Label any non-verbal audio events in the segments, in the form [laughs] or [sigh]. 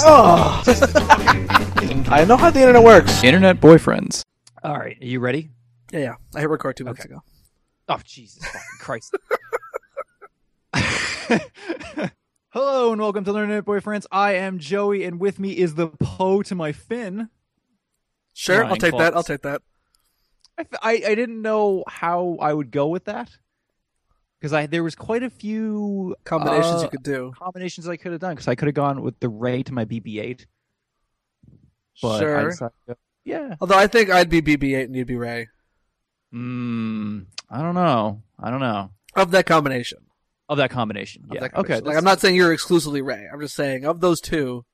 Oh. I know how the internet works. Internet boyfriends. All right, are you ready? Yeah, yeah. I hit record two minutes Okay. ago. Oh Jesus fucking Christ! [laughs] Hello and welcome to the Internet Boyfriends. I am Joey, and with me is the Poe to my Finn. Sure, Ryan I'll take that. I'll take that. I I didn't know how I would go with that because I there was quite a few Combinations uh, you could do. combinations I could have done because I could have gone with the Rey to my BB-8, but I Sure. decided yeah. Although I think I'd be BB-8 and you'd be Rey. Mm, I don't know. I don't know Of that combination. of that combination. Of yeah. that okay. Like I'm not saying you're exclusively Rey. I'm just saying of those two,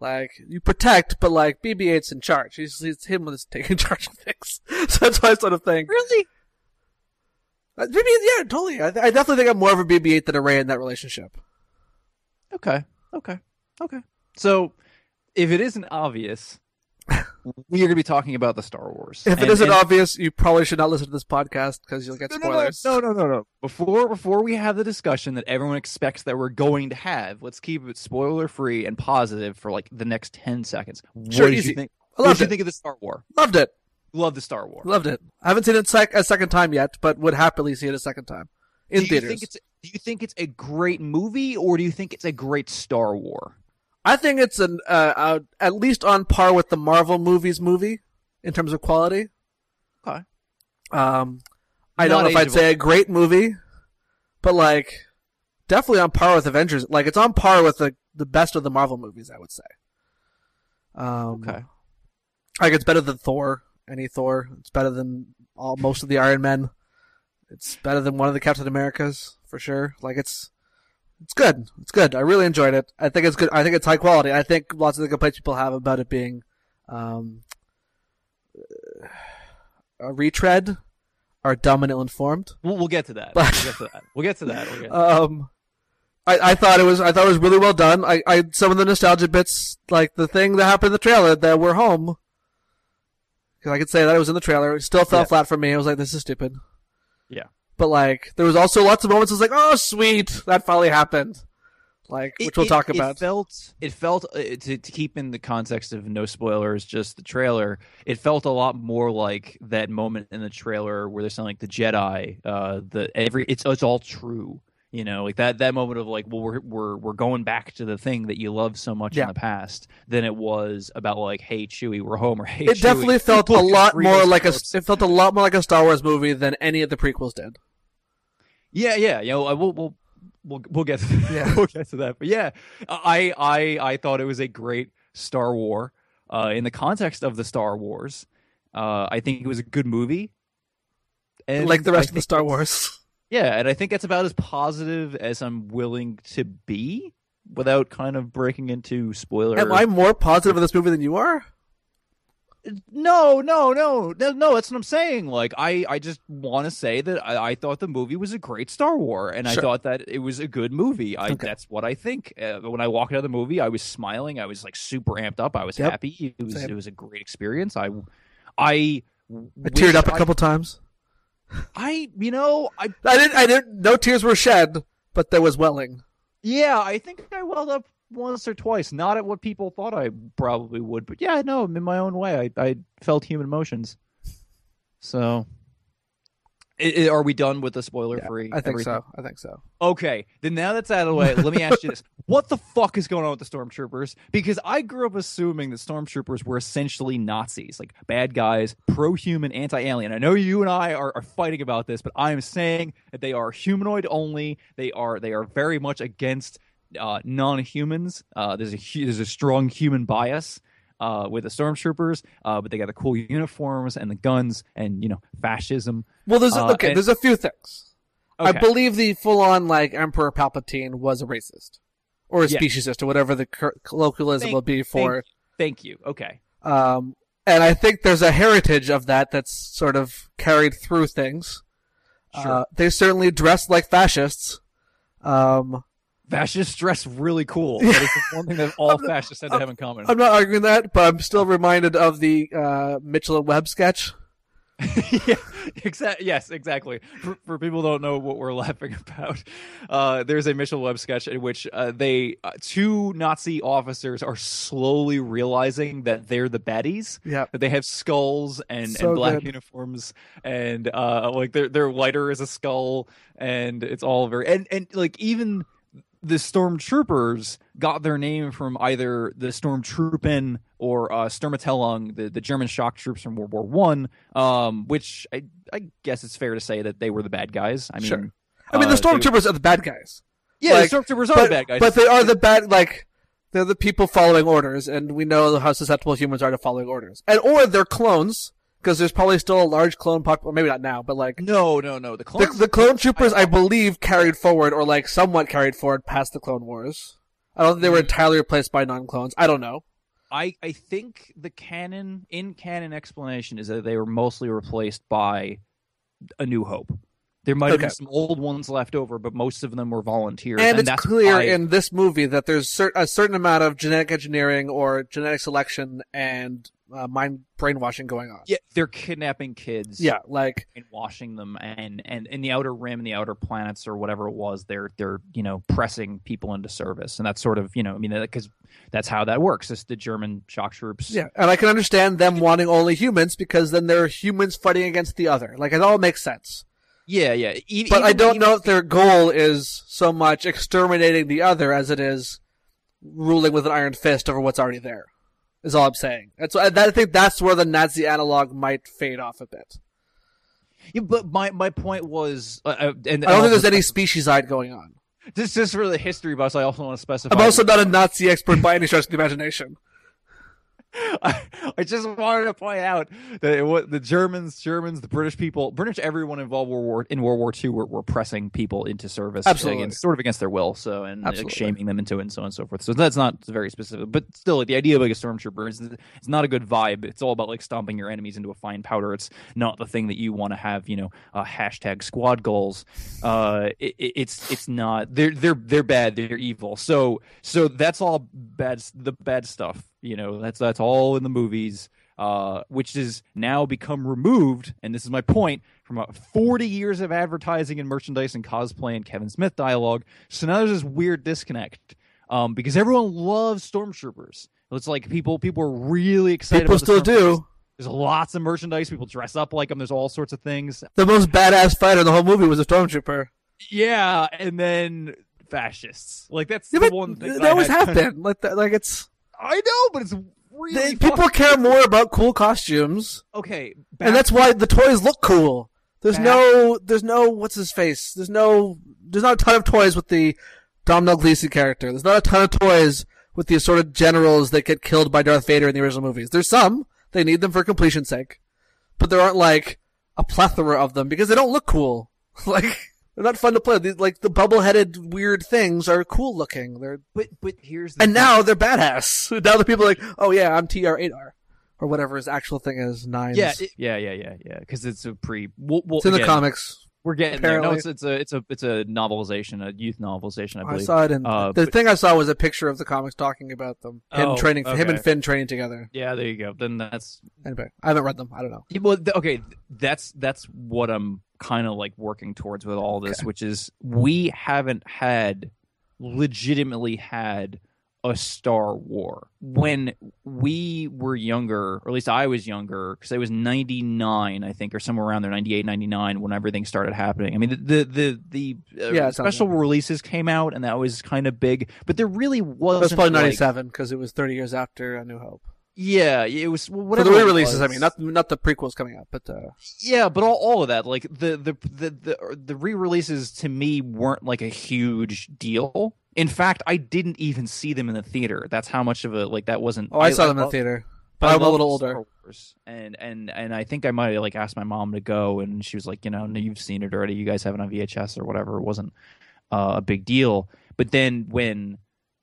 like you protect, but like BB-8's in charge. He's, he's him that's [laughs] taking charge of things. [laughs] so that's why I sort of think. really. Uh, Maybe yeah, totally. I, I definitely think I'm more of a BB-8 than a Rey in that relationship. Okay. Okay. Okay. So, if it isn't obvious, [laughs] we are going to be talking about the Star Wars. If it And- isn't and- obvious, you probably should not listen to this podcast because you'll get No, spoilers. No, no, no, no. Before before we have the discussion that everyone expects that we're going to have, let's keep it spoiler free and positive for like the next ten seconds. Sure, what did easy. you think? I What loved did you it. think of the Star War? Loved it. Love the Star Wars. Loved it. I haven't seen it sec- a second time yet, but would happily see it a second time in do you theaters. think it's do you think it's a great movie or do you think it's a great Star War? I think it's an uh, uh, at least on par with the Marvel movies movie in terms of quality. Okay. Um, I don't know if I'd say a great movie, but like definitely on par with Avengers. Like it's on par with the the best of the Marvel movies. I would say. Um, Okay. Like it's better than Thor, any Thor. It's better than all most of the Iron Men. It's better than one of the Captain Americas for sure. Like it's it's good. It's good. I really enjoyed it. I think it's good. I think it's high quality. I think lots of the complaints people have about it being um, a retread are dumb and ill-informed. We'll, we'll get to that. But- we'll get to that. We'll get to that. We'll get Um, I, I thought it was I thought it was really well done. I, I some of the nostalgia bits, like the thing that happened in the trailer, that we're home. Because I could say that it was in the trailer. It still fell Yeah. flat for me. I was like, this is stupid. Yeah. But like, there was also lots of moments. I was like, oh sweet, that finally happened. Like, which It- we'll it- talk It about. felt it felt uh, to to keep in the context of no spoilers, just the trailer. It felt a lot more like that moment in the trailer where they're saying like the Jedi, uh, the every it's it's all true. You know, like that that moment of like, well, we're we're we're going back to the thing that you loved so much Yeah. in the past than it was about like, hey Chewie, we're home, or hey. it definitely felt a lot more like a. It felt a lot more like a Star Wars movie than any of the prequels did. Yeah, yeah, you know, I- we'll we'll we'll we'll get to that. Yeah. [laughs] we'll get to that. But yeah, I I I thought it was a great Star War. Uh, in the context of the Star Wars, uh, I think it was a good movie. And like the I rest of the Star Wars. Yeah, and I think that's about as positive as I'm willing to be without kind of breaking into spoiler. Am I more positive of this movie than you are? No, no, no, no, no. That's what I'm saying. Like, I, I just want to say that I, I thought the movie was a great Star War, and I thought that it was a good movie. I, Okay. that's what I think. Uh, when I walked out of the movie, I was smiling. I was like super amped up. I was Yep. happy. It was, Same. it was a great experience. I, I, I teared up a couple times. [laughs] I, you know, I, I didn't. I didn't. No tears were shed, but there was welling. yeah, I think I welled up once or twice. Not at what people thought I probably would, but yeah, no, in my own way, I, I felt human emotions. So. I- are we done with the spoiler Yeah, free? I think so. I think so. Okay, then now that's out of the way, let me ask you this: [laughs] What the fuck is going on with the stormtroopers? Because I grew up assuming that stormtroopers were essentially Nazis, like bad guys, pro-human, anti-alien. I know you and I are, are fighting about this, but I am saying that they are humanoid only. They are they are very much against uh, non-humans. Uh, there's a there's a strong human bias. Uh, with the stormtroopers, uh, but they got the cool uniforms and the guns and you know fascism. Well, there's Uh, okay. and- there's a few things. I believe the full-on like Emperor Palpatine was a racist or a Yeah. speciesist or whatever the cur- colloquialism Thank- will be for. Thank you. Okay. Um, and I think there's a heritage of that that's sort of carried through things. Sure. Uh, they certainly dress like fascists. Um, Fascists dress really cool. [laughs] That is the one thing that all fascists had to have in common. I'm not arguing that, but I'm still reminded of the uh, Mitchell and Webb sketch. [laughs] yeah, Exactly. Yes, exactly. For, for people who don't know what we're [laughs] laughing about, uh, there's a Mitchell Webb sketch in which uh, they uh, two Nazi officers are slowly realizing that they're the baddies. Yeah. That they have skulls and, So and black good. uniforms, and uh, like their their lighter is a skull, and it's all very and and like even the stormtroopers got their name from either the Sturmtruppen or uh, Sturmabteilung, the, the German shock troops from World War One. Um, which I I guess it's fair to say that they were the bad guys. I mean, Sure. I mean, the uh, they- stormtroopers are the bad guys. yeah, like, the stormtroopers are but, the bad guys. but they are the bad like they're the people following orders, and we know how susceptible humans are to following orders, and or they're clones because there's probably still a large clone population. Maybe not now, but like no, no, no. The the, clones. the clone troopers, I believe, carried forward or like somewhat carried forward past the Clone Wars. I don't think they Mm. were entirely replaced by non-clones. I don't know. I I think the canon in canon explanation is that they were mostly replaced by A New Hope. There might have Okay. been some old ones left over, but most of them were volunteers. And, it's that's clear why- in this movie that there's cer- a certain amount of genetic engineering or genetic selection and uh, mind brainwashing going on. yeah, they're kidnapping kids. Yeah, like and washing them and and in the outer rim and the outer planets or whatever it was they're they're you know pressing people into service and that's sort of you know i mean because that's how that works it's the german shock troops Yeah, and I can understand them wanting only humans because then they're humans fighting against the other. Like it all makes sense. Yeah yeah E- But I don't even- know if their goal is so much exterminating the other as it is ruling with an iron fist over what's already there. Is all I'm saying. That's I I think that's where the Nazi analog might fade off a bit. Yeah, but my my point was uh, uh, and I don't think there's also- any specieside going on. this is for the history buffs i also want to specify I'm also not a Nazi expert by any stretch of the imagination. [laughs] I, I just wanted to point out that it, the Germans, Germans, the British people, British, everyone involved World War in World War II were, were pressing people into service, Absolutely. against, sort of against their will, so and like, shaming them into it, and so on and so forth. So that's not very specific, but still, like, the idea of like a stormtrooper is it's not a good vibe. It's all about like stomping your enemies into a fine powder. It's not the thing that you want to have, you know, uh, hashtag squad goals. Uh, it- it's it's not. They're they're they're bad. They're evil. So so that's all bad. The bad stuff. You know, that's that's all in the movies. Uh, which has now become removed, and this is my point, from about 40 years of advertising and merchandise and cosplay and Kevin Smith dialogue. So now there's this weird disconnect um, because everyone loves stormtroopers. It's like people people are really excited. People still do. There's lots of merchandise. People dress up like them. There's all sorts of things. The most badass fighter in the whole movie was a stormtrooper. Yeah, and then fascists. Like that's Yeah, the one thing that that always happened. Like that, like it's I know, but it's really they, people care more about cool costumes, Okay, and that's why the toys look cool. There's Back- no, there's no what's his face. There's no, there's not a ton of toys with the Domhnall Gleeson character. There's not a ton of toys with the assorted generals that get killed by Darth Vader in the original movies. There's some. They need them for completion's sake, but there aren't like a plethora of them because they don't look cool. [laughs] like they're not fun to play. These, like the bubble-headed weird things are cool looking. They're but but here's the and thing. now they're badass. [laughs] Now the people are like, oh yeah, I'm TR8R or whatever his actual thing is. Nine. yeah it- yeah yeah yeah yeah because it's a pre. We'll, we'll, it's in the comics. We're getting there. No, it's it's a it's a it's a novelization, a youth novelization, I believe. I, saw it in Uh, the but- thing I saw was a picture of the comics talking about them. Him Oh, training, him and. Finn training together. yeah, there you go. Then that's Anyway, I haven't read them. I don't know. Well, th- okay, that's that's what I'm kind of like working towards with all this, Okay. which is we haven't had legitimately had a Star War when we were younger, or at least I was younger, because I was 99, I think, or somewhere around there, 98, 99, when everything started happening. I mean, the the the, the uh, Yeah, special right. releases came out, and that was kind of big, but there really wasn't. It was probably '97 because it was 30 years after A New Hope. yeah, it was well, For whatever the re-releases, I mean, not not the prequels coming out, but uh, Yeah, but all, all of that, like the the the the, the re-releases to me weren't like a huge deal. In fact, I didn't even see them in the theater. That's how much of a like that wasn't. oh, I, saw them in the theater. But I'm a little older. And and and I think I might have like asked my mom to go, and she was like, you know, no, you've seen it already. You guys have it on VHS or whatever. It wasn't uh, a big deal. But then when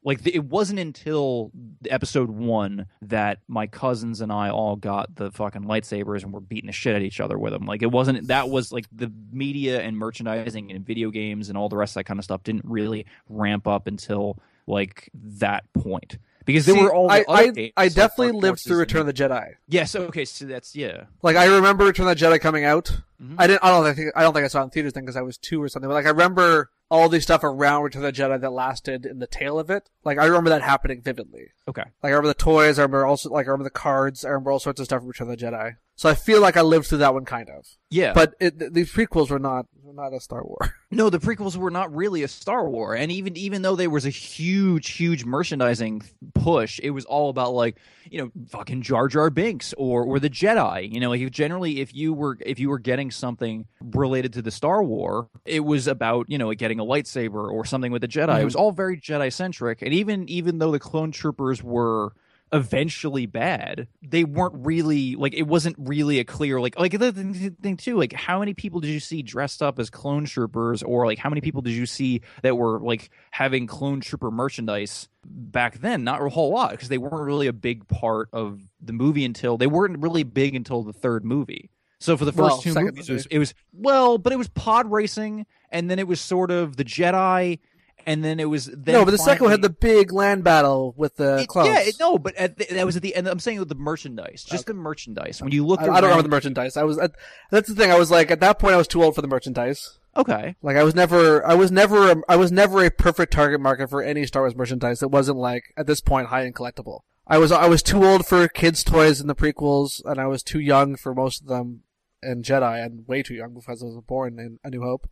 like the, it wasn't until episode one that my cousins and I all got the fucking lightsabers and were beating the shit at each other with them. Like it wasn't that was like the media and merchandising and video games and all the rest of that kind of stuff didn't really ramp up until like that point because there See, were all the I, I, I definitely Dark lived through Return and- of the Jedi. Yes, okay, so that's yeah. Like I remember Return of the Jedi coming out. Mhm. I didn't. I don't think. I don't think I saw it in theaters then because I was two or something. But like I remember all the stuff around Return of the Jedi that lasted in the tail of it. Like I remember that happening vividly. Okay. Like I remember the toys. I remember also like I remember the cards. I remember all sorts of stuff from Return of the Jedi. So I feel like I lived through that one kind of. Yeah. But it, th- these prequels were not were not a Star Wars. [laughs] No, the prequels were not really a Star War, and even even though there was a huge, huge merchandising push, it was all about like you know fucking Jar Jar Binks or or the Jedi. You know, like generally if you were if you were getting something related to the Star War, it was about you know getting a lightsaber or something with the Jedi. It mm-hmm. was all very Jedi centric, and even even though the clone troopers were eventually bad they weren't really like it wasn't really a clear like like the thing too like how many people did you see dressed up as clone troopers or like how many people did you see that were like having clone trooper merchandise back then? Not a whole lot because they weren't really a big part of the movie until they weren't really big until the third movie. So for the first Well, two movies it was, it was well but it was pod racing and then it was sort of the jedi and then it was then no, but the second one had the big land battle with the it- clones. Yeah, it, no, but at the, that was at the end. I'm saying with the merchandise, just the merchandise. When you look, I, I don't remember the merchandise. I was. I, that's the thing. I was like at that point. I was too old for the merchandise. Okay, Like I was never, I was never, a, I was never a perfect target market for any Star Wars merchandise that wasn't like at this point high end collectible. I was, I was too old for kids' toys in the prequels, and I was too young for most of them in Jedi, and way too young because I was born in A New Hope.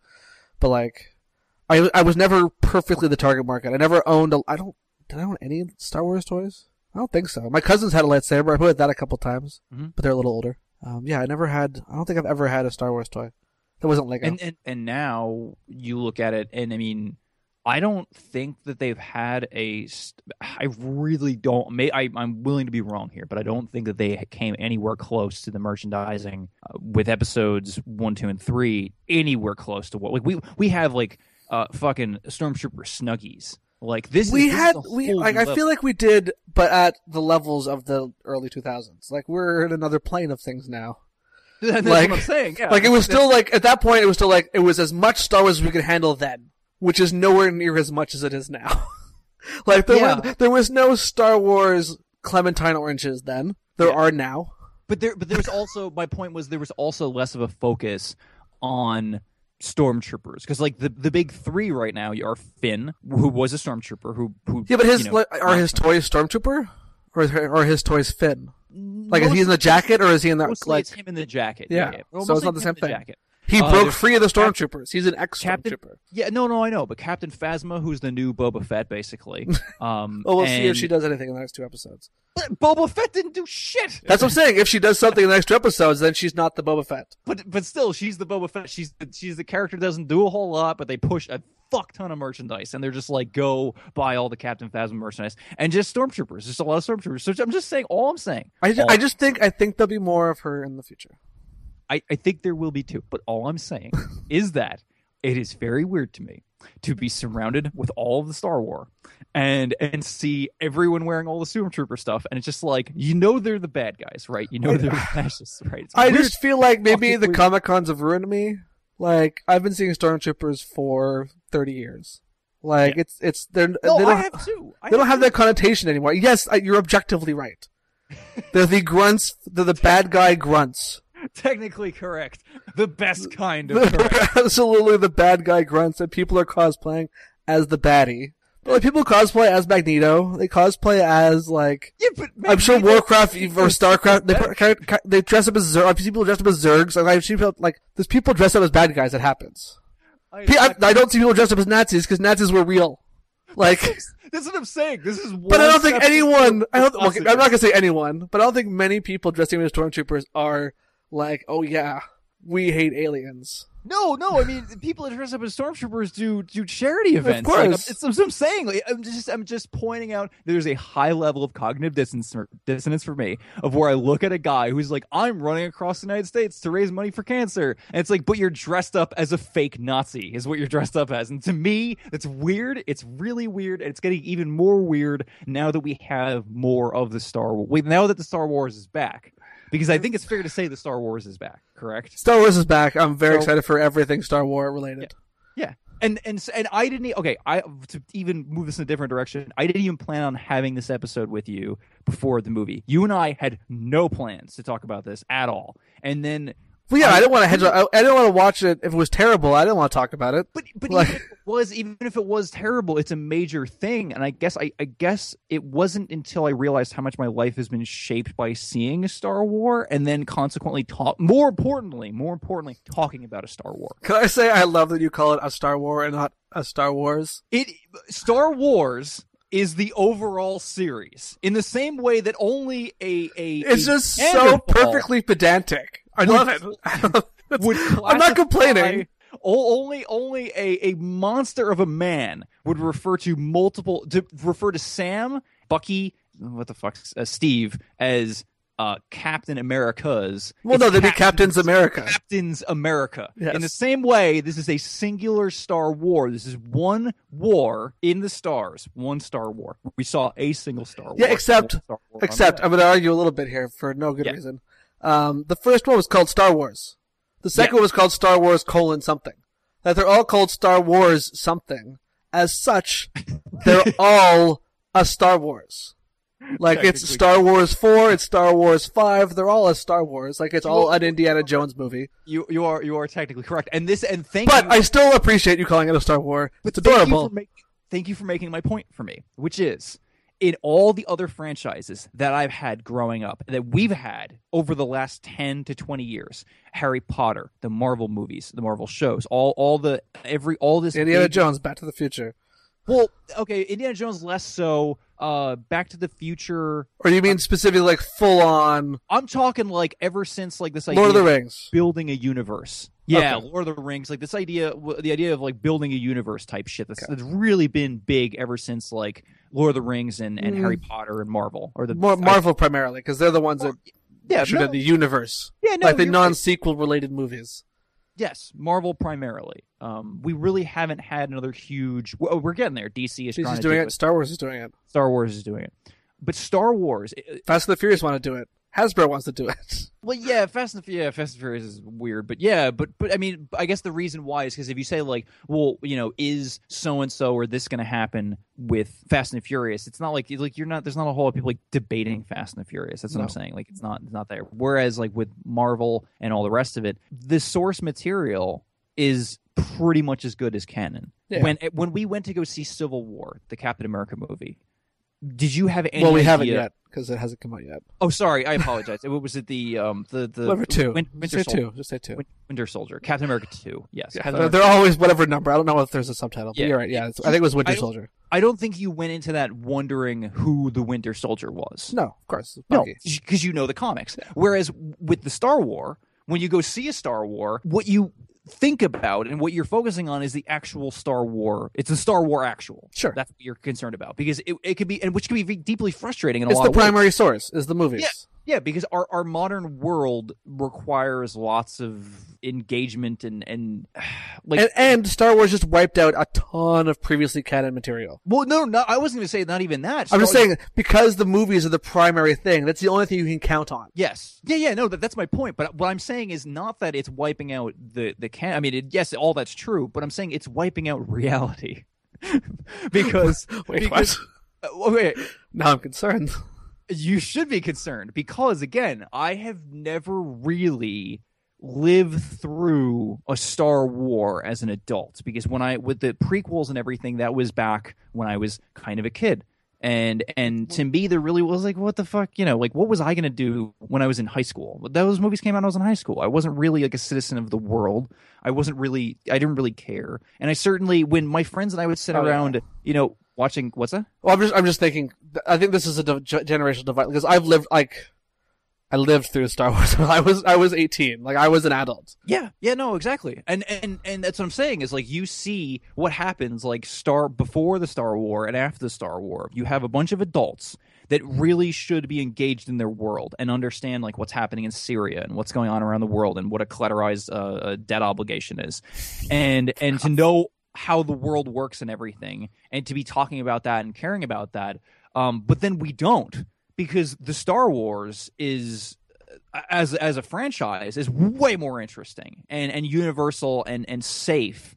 But like, I, I was never perfectly the target market. I never owned. A, I don't. Did I own any Star Wars toys? I don't think so. My cousins had a lightsaber. I played with that a couple times, Mhm. but they're a little older. Um, yeah, I never had. I don't think I've ever had a Star Wars toy that wasn't Lego. and, and and now you look at it, and I mean, I don't think that they've had a. I really don't. May I, I'm willing to be wrong here, but I don't think that they came anywhere close to the merchandising uh, with episodes one, two, and three. Anywhere close to what like we we have like uh fucking stormtrooper snuggies. Like this, we is, had we like I level. feel like we did, but at the levels of the early 2000s. Like we're in another plane of things now. [laughs] That's like- what I'm saying. Yeah. Like it was still like at that point, it was still like it was as much Star Wars as we could handle then, which is nowhere near as much as it is now. [laughs] like there Yeah. were there was no Star Wars clementine oranges then. There Yeah. are now. But there, but there was also my point was there was also less of a focus on stormtroopers because like the the big three right now are Finn, who was a stormtrooper, who who Yeah, but his you know, are his toys Stormtrooper, or or his toys Finn? Like is he in the jacket or is he in the Mostly like? it's him in the jacket. Yeah, Yeah, Well, so it's not the same in thing. Jacket. He Uh, broke free of the Cap- stormtroopers. He's an ex Captain- stormtrooper. Yeah, no, no, I know, but Captain Phasma, who's the new Boba Fett, basically. [laughs] Um, Oh, we'll see if she does anything in the next two episodes. But Boba Fett didn't do shit. That's what I'm saying. If she does something in the next two episodes, then she's not the Boba Fett. But but still, she's the Boba Fett. She's the, she's the character that doesn't do a whole lot, but they push a fuck ton of merchandise, and they're just like, go buy all the Captain Phasma merchandise, and just stormtroopers. Just a lot of stormtroopers. So I'm just saying, all I'm saying, I, ju- all- I just think I think there'll be more of her in the future. I, I think there will be too. But all I'm saying [laughs] is that it is very weird to me to be surrounded with all of the Star War and and see everyone wearing all the stormtrooper stuff, and it's just like you know they're the bad guys, right? You know they're [laughs] the fascists, right? It's I weird. just feel like maybe the. Comic Cons have ruined me. Like I've been seeing stormtroopers for thirty years. Like Yeah. it's it's they're no, they don't I have too. [sighs] I they don't have that connotation anymore. Yes, you're objectively right. [laughs] they're the grunts. They're the bad guy grunts. Technically correct. The best kind of [laughs] correct. Absolutely the bad guy grunts, that people are cosplaying as the baddie. But like people cosplay as Magneto. They cosplay as like Yeah, but I'm sure Warcraft or Starcraft. They they dress up as Zerg. People dressed up as Zergs. Like, I've seen people like there's people dressed up as bad guys. That happens. I, I, I don't see people dressed up as Nazis because Nazis were real. Like, [laughs] That's what I'm saying. This is. but I don't think anyone. I don't. Positive. I'm not gonna say anyone, but I don't think many people dressing as stormtroopers are like, oh yeah, we hate aliens. No, no. I mean, [laughs] people that dress up as stormtroopers do do charity events. Of course. Like, it's, that's I'm saying. Like, I'm just I'm just pointing out there's a high level of cognitive dissonance dissonance for me of where I look at a guy who's like, I'm running across the United States to raise money for cancer, and it's like, but you're dressed up as a fake Nazi is what you're dressed up as, and to me, that's weird. It's really weird, and it's getting even more weird now that we have more of the Star Wars. Now that the Star Wars is back. Because I think it's fair to say the Star Wars is back, correct? Star Wars is back. I'm very So- excited for everything Star Wars related. Yeah. and and and I didn't okay. I to even move this in a different direction. I didn't even plan on having this episode with you before the movie. You and I had no plans to talk about this at all. And then, Well, yeah, I didn't want to hedge. I, I didn't want to watch it if it was terrible. I didn't want to talk about it. but but Like- even if it was even if it was terrible, it's a major thing. And I guess I I guess it wasn't until I realized how much my life has been shaped by seeing a Star War, and then consequently talk. More importantly, more importantly, talking about a Star War. Can I say I love that you call it a Star War and not a Star Wars? it Star Wars is the overall series in the same way that only a a It's a just so perfectly pedantic. I Would- love it. [laughs] would I'm not complaining. Only only a, a monster of a man would refer to multiple to refer to Sam, Bucky, what the fuck, uh, Steve as uh, Captain America's. Well, no, they'd be Captain's- America. Captain's America. Yes. In the same way, this is a singular Star War. This is one war in the stars, one Star War. We saw a single Star War. Yeah, except- Except, I'm going to argue a little bit here for no good Yeah. reason. Um, the first one was called Star Wars. The second one was called Star Wars colon something. That they're all called Star Wars something. As such, [laughs] they're all a Star Wars. Like it's Star Wars 4, it's Star Wars 5, they're all a Star Wars. Like it's all an Indiana Jones movie. You you are you are technically correct. And this and thank But you. I still appreciate you calling it a Star War. It's Thank you, adorable. for make, thank you for making my point for me, which is in all the other franchises that I've had growing up, that we've had over the last 10 to 20 years Harry Potter, the Marvel movies, the Marvel shows, all, all the, every, all this. Indiana big- Jones, Back to the Future. Well, okay, Indiana Jones less so. Uh, Back to the Future. Or do you mean specifically like full on I'm talking like ever since like this idea Lord of the Rings? building a universe. Yeah, Okay. Lord of the Rings, like this idea, the idea of like building a universe type shit. That's, that's really been big ever since like Lord of the Rings and, and Mm. Harry Potter and Marvel, or the Mar- Marvel primarily, because they're the ones that yeah, should no, have the universe. yeah, no, like the you're non right. sequel related movies. Yes, Marvel primarily. Um, we really haven't had another huge. Well, we're getting there. DC is trying DC's to doing do it, Star Wars is doing it. Star Wars is doing it, but Star Wars. it- Fast and the Furious want to do it. Hasbro wants to do it. [laughs] Well, yeah, Fast and yeah, Fast and Furious is weird, but yeah, but but I mean, I guess the reason why is because if you say like, well, you know, is so and so or this going to happen with Fast and Furious? It's not like like you're not. There's not a whole lot of people like debating Fast and Furious. That's what I'm saying. Like it's not it's not there. Whereas like with Marvel and all the rest of it, the source material is pretty much as good as canon. Yeah. When when we went to go see Civil War, the Captain America movie. Did you have any? well, we haven't yet because it hasn't come out yet. Oh, sorry, I apologize. It was it the um the the Whatever two. Win- Winter Soldier. two. Just say two. Win- Winter Soldier, Captain America two. Yes, Yeah, they're, America- they're always whatever number. I don't know if there's a subtitle. But Yeah. you're right. Yeah, it's, I think it was Winter I Soldier. I don't think you went into that wondering who the Winter Soldier was. No, of course. No, because you know the comics. Whereas with the Star War, when you go see a Star War, what you think about and what you're focusing on is the actual Star War. It's the Star War actual. Sure. That's what you're concerned about because it, it could be and which can be deeply frustrating in a It's lot the of ways. primary source. Is the movies. Yeah. Yeah, because our, our modern world requires lots of engagement and and [sighs] like And, and Star Wars just wiped out a ton of previously canon material. well no no I wasn't going to say not even that. I'm just Star- saying because the movies are the primary thing. That's the only thing you can count on. Yes. Yeah, yeah, no, that, that's my point. But what I'm saying is not that it's wiping out the the can. I mean, it, yes, all that's true, but I'm saying it's wiping out reality [laughs] because [laughs] Wait, because, what? uh, wait, Now I'm concerned. You should be concerned because again, I have never really lived through a Star War as an adult because when I with the prequels and everything that was back when I was kind of a kid. And and to me there really was like what the fuck, you know, like what was I going to do when I was in high school? Those movies came out when I was in high school. I wasn't really like a citizen of the world. I wasn't really I didn't really care. And I certainly when my friends and I would sit Oh, yeah. around, you know, watching what's that? Well, I'm just I'm just thinking. I think this is a generational divide because I've lived like I lived through Star [laughs] Wars. I was I was 18. Like I was an adult. Yeah, yeah, no, exactly, and and and that's what I'm saying is like you see what happens like Star before the Star War and after the Star War. You have a bunch of adults that really should be engaged in their world and understand like what's happening in Syria and what's going on around the world and what a collateralized uh, debt obligation is, and and to [laughs] know how the world works and everything, and to be talking about that and caring about that. Um, but then we don't because the Star Wars is as as a franchise is way more interesting and and universal and and safe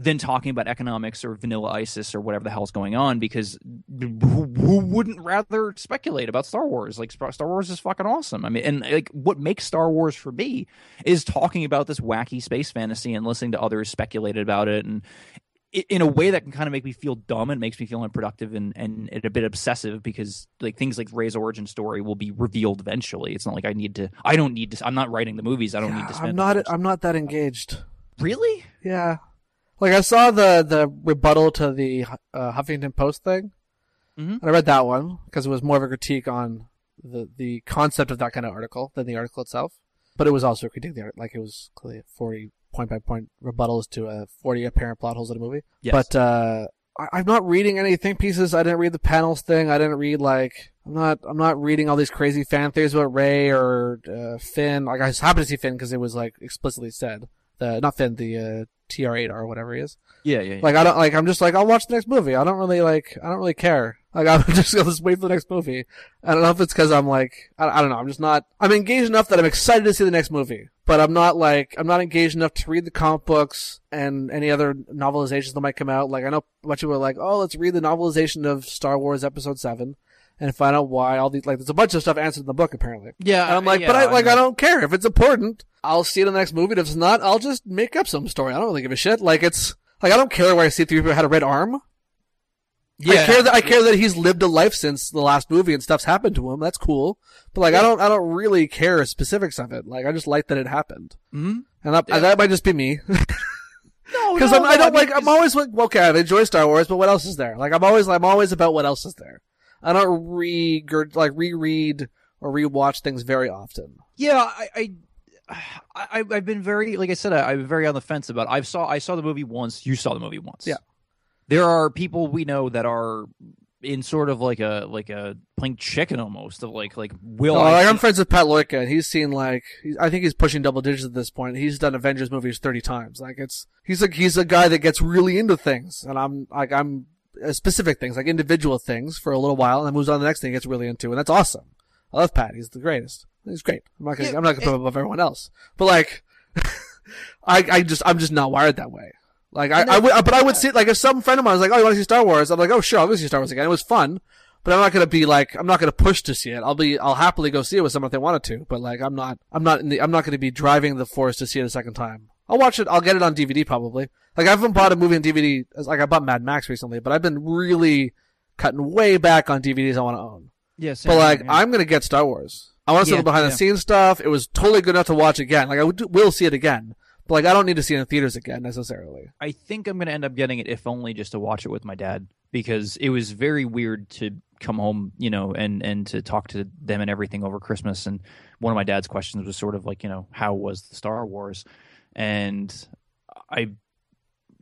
than talking about economics or vanilla ISIS or whatever the hell's going on. Because who, who wouldn't rather speculate about Star Wars? Like Star Wars is fucking awesome. I mean, and like what makes Star Wars for me is talking about this wacky space fantasy and listening to others speculate about it and in a way that can kind of make me feel dumb and makes me feel unproductive and, and, a bit obsessive because like things like Rey's origin story will be revealed eventually. It's not like I need to. I don't need to. I'm not writing the movies. I don't Yeah, need to spend. I'm not. I'm not that engaged. really. Yeah, like I saw the the rebuttal to the uh, Huffington Post thing, Mhm. and I read that one because it was more of a critique on the the concept of that kind of article than the article itself. But it was also a critique of the like it was clearly forty point by point rebuttals to a forty apparent plot holes in a movie. Yes. But uh, I, I'm not reading any think pieces. I didn't read the panels thing. I didn't read like I'm not I'm not reading all these crazy fan theories about Rey or uh, Finn. Like I was happy to see Finn because it was like explicitly said the not Finn the uh, TR8 or whatever he is. yeah, yeah. yeah. Like I don't like I'm just like I'll watch the next movie. I don't really like I don't really care. Like [laughs] I'm just gonna just wait for the next movie. I don't know if it's because I'm like I, I don't know. I'm just not. I'm engaged enough that I'm excited to see the next movie, but I'm not like I'm not engaged enough to read the comic books and any other novelizations that might come out. Like I know a bunch of people are like, oh, let's read the novelization of Star Wars Episode Seven and find out why all these like there's a bunch of stuff answered in the book apparently. yeah, And I'm like, yeah, but I like know. I don't care if it's important. I'll see it in the next movie. And if it's not, I'll just make up some story. I don't really give a shit. Like it's like I don't care where I see three people had a red arm. Yeah, I care that I care that he's lived a life since the last movie and stuff's happened to him. That's cool. But like I don't I don't really care specifics of it. Like I just like that it happened. Mhm. And that, Yeah. that might just be me. [laughs] No, [laughs] Because no, I'm I don't mean, like I'm always like okay, I enjoy Star Wars, but what else is there? Like I'm always I'm always about what else is there. I don't re like reread or rewatch things very often. Yeah, I, I, I, I've been very, like I said, I, I'm very on the fence about. I saw, I saw the movie once. You saw the movie once. Yeah. There are people we know that are in sort of like a, like a playing chicken almost of like, like will Oh, I I'm friends with Pat Loika, and he's seen like he's, I think he's pushing double digits at this point. He's done Avengers movies thirty times. Like it's he's like he's a guy that gets really into things, and I'm like I'm Uh, specific things, like individual things, for a little while, and then moves on to the next thing he gets really into, and that's awesome. I love Pat. He's the greatest. He's great. I'm not gonna Yeah, I'm not gonna put him above everyone else, but like [laughs] I I just I'm just not wired that way. Like I, I would, uh, but I would see like if some friend of mine was like, "Oh, you want to see Star Wars?" I'm like, "Oh, sure, I'll go see Star Wars again." It was fun, but I'm not gonna be like, I'm not gonna push to see it. I'll be, I'll happily go see it with someone if they wanted to, but like, I'm not, I'm not in the, I'm not gonna be driving the force to see it a second time. I'll watch it. I'll get it on DVD probably. Like I haven't bought a movie on DVD. Like I bought Mad Max recently, but I've been really cutting way back on DVDs I want to own. Yeah, But like, I'm gonna get Star Wars. I want to see Yeah, the behind the scenes stuff. It was totally good enough to watch again. Like I would, will see it again, but like I don't need to see it in theaters again necessarily. I think I'm going to end up getting it if only just to watch it with my dad because it was very weird to come home, you know, and and to talk to them and everything over Christmas. And one of my dad's questions was sort of like, you know, how was the Star Wars? And I,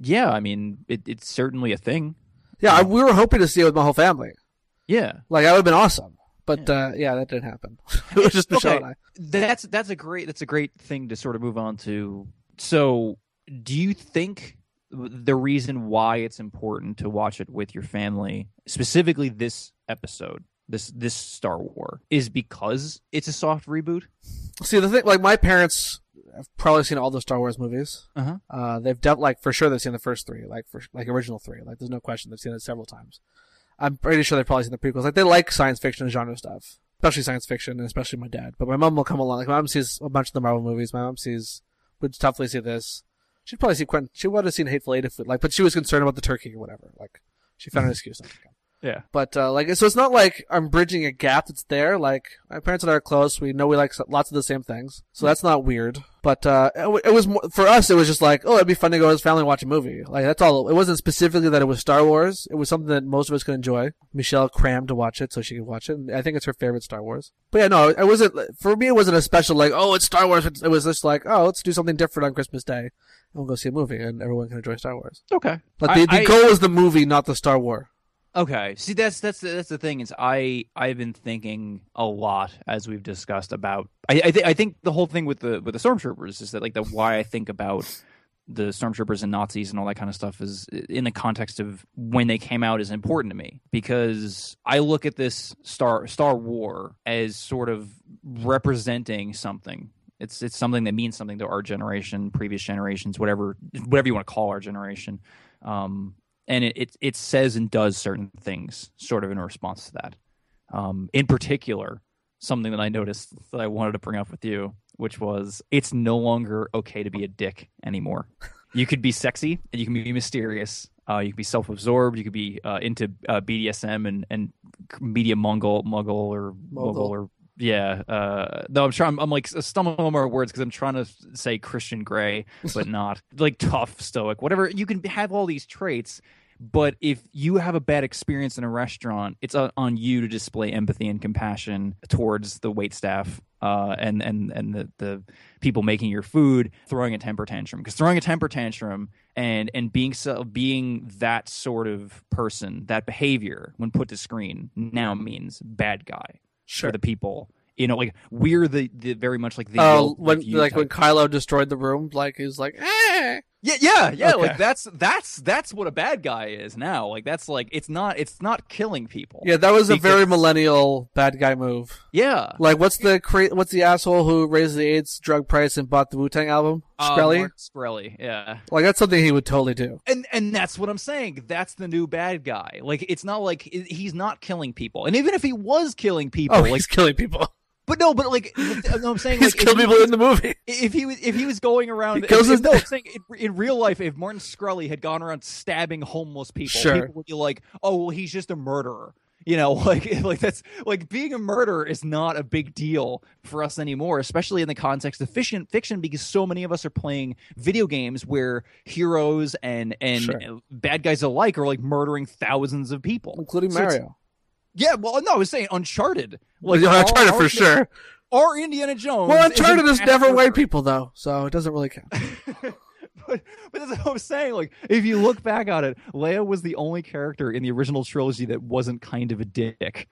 yeah, I mean, it, it's certainly a thing. Yeah, I, we were hoping to see it with my whole family. Yeah, Like that would have been awesome. But uh, yeah, that didn't happen. [laughs] it was just Michelle Okay. and I. that's that's a great that's a great thing to sort of move on to. So, do you think the reason why it's important to watch it with your family, specifically this episode, this this Star War, is because it's a soft reboot? See the thing, like my parents have probably seen all the Star Wars movies. Uh-huh. Uh, they've def- like for sure they've seen the first three, like for like original three. Like there's no question they've seen it several times. I'm pretty sure they've probably seen the prequels. Like they like science fiction and genre stuff, especially science fiction, and especially my dad. But my mom will come along. Like my mom sees a bunch of the Marvel movies. My mom sees would definitely see this. She'd probably see Quentin. She would have seen Hateful Eight if like, but she was concerned about the turkey or whatever. Like she found an [laughs] excuse come. Yeah. But uh, like, so it's not like I'm bridging a gap that's there. Like my parents and I are close. We know we like lots of the same things, so that's not weird. But uh, it, it was more, for us. It was just like, oh, it'd be fun to go as a family and watch a movie. Like that's all. It wasn't specifically that it was Star Wars. It was something that most of us could enjoy. Michelle crammed to watch it so she could watch it. And I think it's her favorite Star Wars. But yeah, no, it wasn't for me. It wasn't a special like, oh, it's Star Wars. It was just like, oh, let's do something different on Christmas Day. And we'll go see a movie, and everyone can enjoy Star Wars. Okay. But I- the, the I- goal is the movie, not the Star War. Okay. See, that's that's that's the thing is I I've been thinking a lot as we've discussed about I I, th- I think the whole thing with the with the stormtroopers is that like the why I think about the stormtroopers and Nazis and all that kind of stuff is in the context of when they came out is important to me because I look at this Star Star War as sort of representing something It's it's something that means something to our generation, previous generations, whatever whatever you want to call our generation. Um, and it, it it says and does certain things, sort of in response to that. Um, in particular, something that I noticed that I wanted to bring up with you, which was it's no longer okay to be a dick anymore. You could be sexy and you can be mysterious. Uh, you could be self-absorbed. You could be uh, into uh, BDSM and, and media mongol, muggle or Mogul. or yeah. Uh, no, I'm trying. I'm, I'm like stumbling over words because I'm trying to say Christian Grey, but [laughs] not like tough, stoic, whatever. You can have all these traits, but if you have a bad experience in a restaurant, it's on, on you to display empathy and compassion towards the wait staff uh, and and and the, the people making your food throwing a temper tantrum because throwing a temper tantrum and and being so being that sort of person that behavior when put to screen now means bad guy Sure. for the people you know like we're the, the very much like the Oh, Yelp when like when Kylo destroyed the room, like he's like, eh. Yeah, yeah, yeah. Okay. Like that's that's that's what a bad guy is now. Like that's like it's not it's not killing people. Yeah, that was a very millennial bad guy move. yeah. Like, what's the cra- what's the asshole who raised the AIDS drug price and bought the Wu Tang album? Uh, Skrelly. Shkreli, yeah. like that's something he would totally do. And and that's what I'm saying. That's the new bad guy. Like it's not like he's not killing people. And even if he was killing people, Oh, like he's killing people. But no, but like no, I'm saying he's like, killed he people was- in the movie. if he was if he was going around He kills if, his- no, saying in, in real life if Martin Shkreli had gone around stabbing homeless people Sure. people would be like oh well he's just a murderer you know [laughs] like like that's like being a murderer is not a big deal for us anymore especially in the context of fiction fiction because so many of us are playing video games where heroes and and Sure. bad guys alike are like murdering thousands of people including So Mario. Yeah well no I was saying Uncharted Well, like our- Uncharted for sure. Or Indiana Jones Well, is Uncharted an is never white people though, so it doesn't really count. [laughs] but, but that's what I'm saying. Like, if you look back on it, Leia was the only character in the original trilogy that wasn't kind of a dick,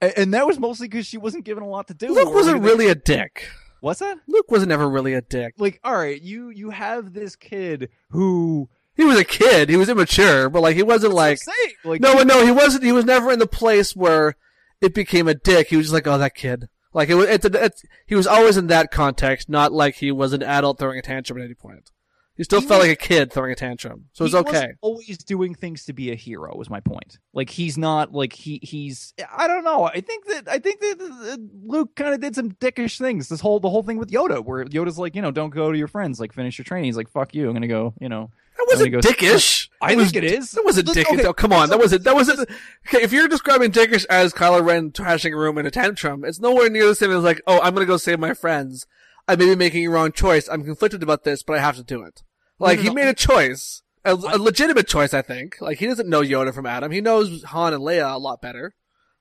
A- and that was mostly because she wasn't given a lot to do. Luke wasn't really a dick. What's that? Luke was never really a dick. Like, all right, you you have this kid who He was a kid. He was immature, but like he wasn't like That's what I'm saying, like no, no. He wasn't. He was never in the place where it became a dick. He was just like, oh, that kid. Like it was. It, it, he was always in that context, not like he was an adult throwing a tantrum at any point. He still He felt was- like a kid throwing a tantrum, so it's okay. always doing things to be a hero. Was my point. Like he's not like he he's. I don't know. I think that I think that uh, Luke kind of did some dickish things. This whole the whole thing with Yoda, where Yoda's like, you know, don't go to your friends. Like finish your training. He's like, fuck you. I'm gonna go. You know. That wasn't I'm gonna go- dickish. I was, think it is. That wasn't dickish. okay, Oh, come on, that wasn't. That wasn't. Okay, if you're describing dickish as Kylo Ren trashing a room in a tantrum, it's nowhere near the same as like, oh, I'm gonna go save my friends. I may be making a wrong choice. I'm conflicted about this, but I have to do it. Like no, he no. made a choice, a, I- a legitimate choice. I think. Like he doesn't know Yoda from Adam. He knows Han and Leia a lot better.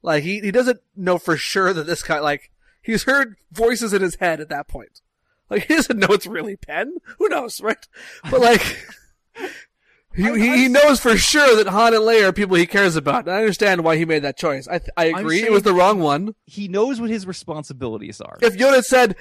Like he he doesn't know for sure that this guy like he's heard voices in his head at that point. Like he doesn't know it's really Ben. Who knows, right? But like. [laughs] He, I- he, I'm knows for sure that Han and Leia are people he cares about, and I understand why he made that choice. I I agree, it was the wrong one. He knows what his responsibilities are. If Yoda said,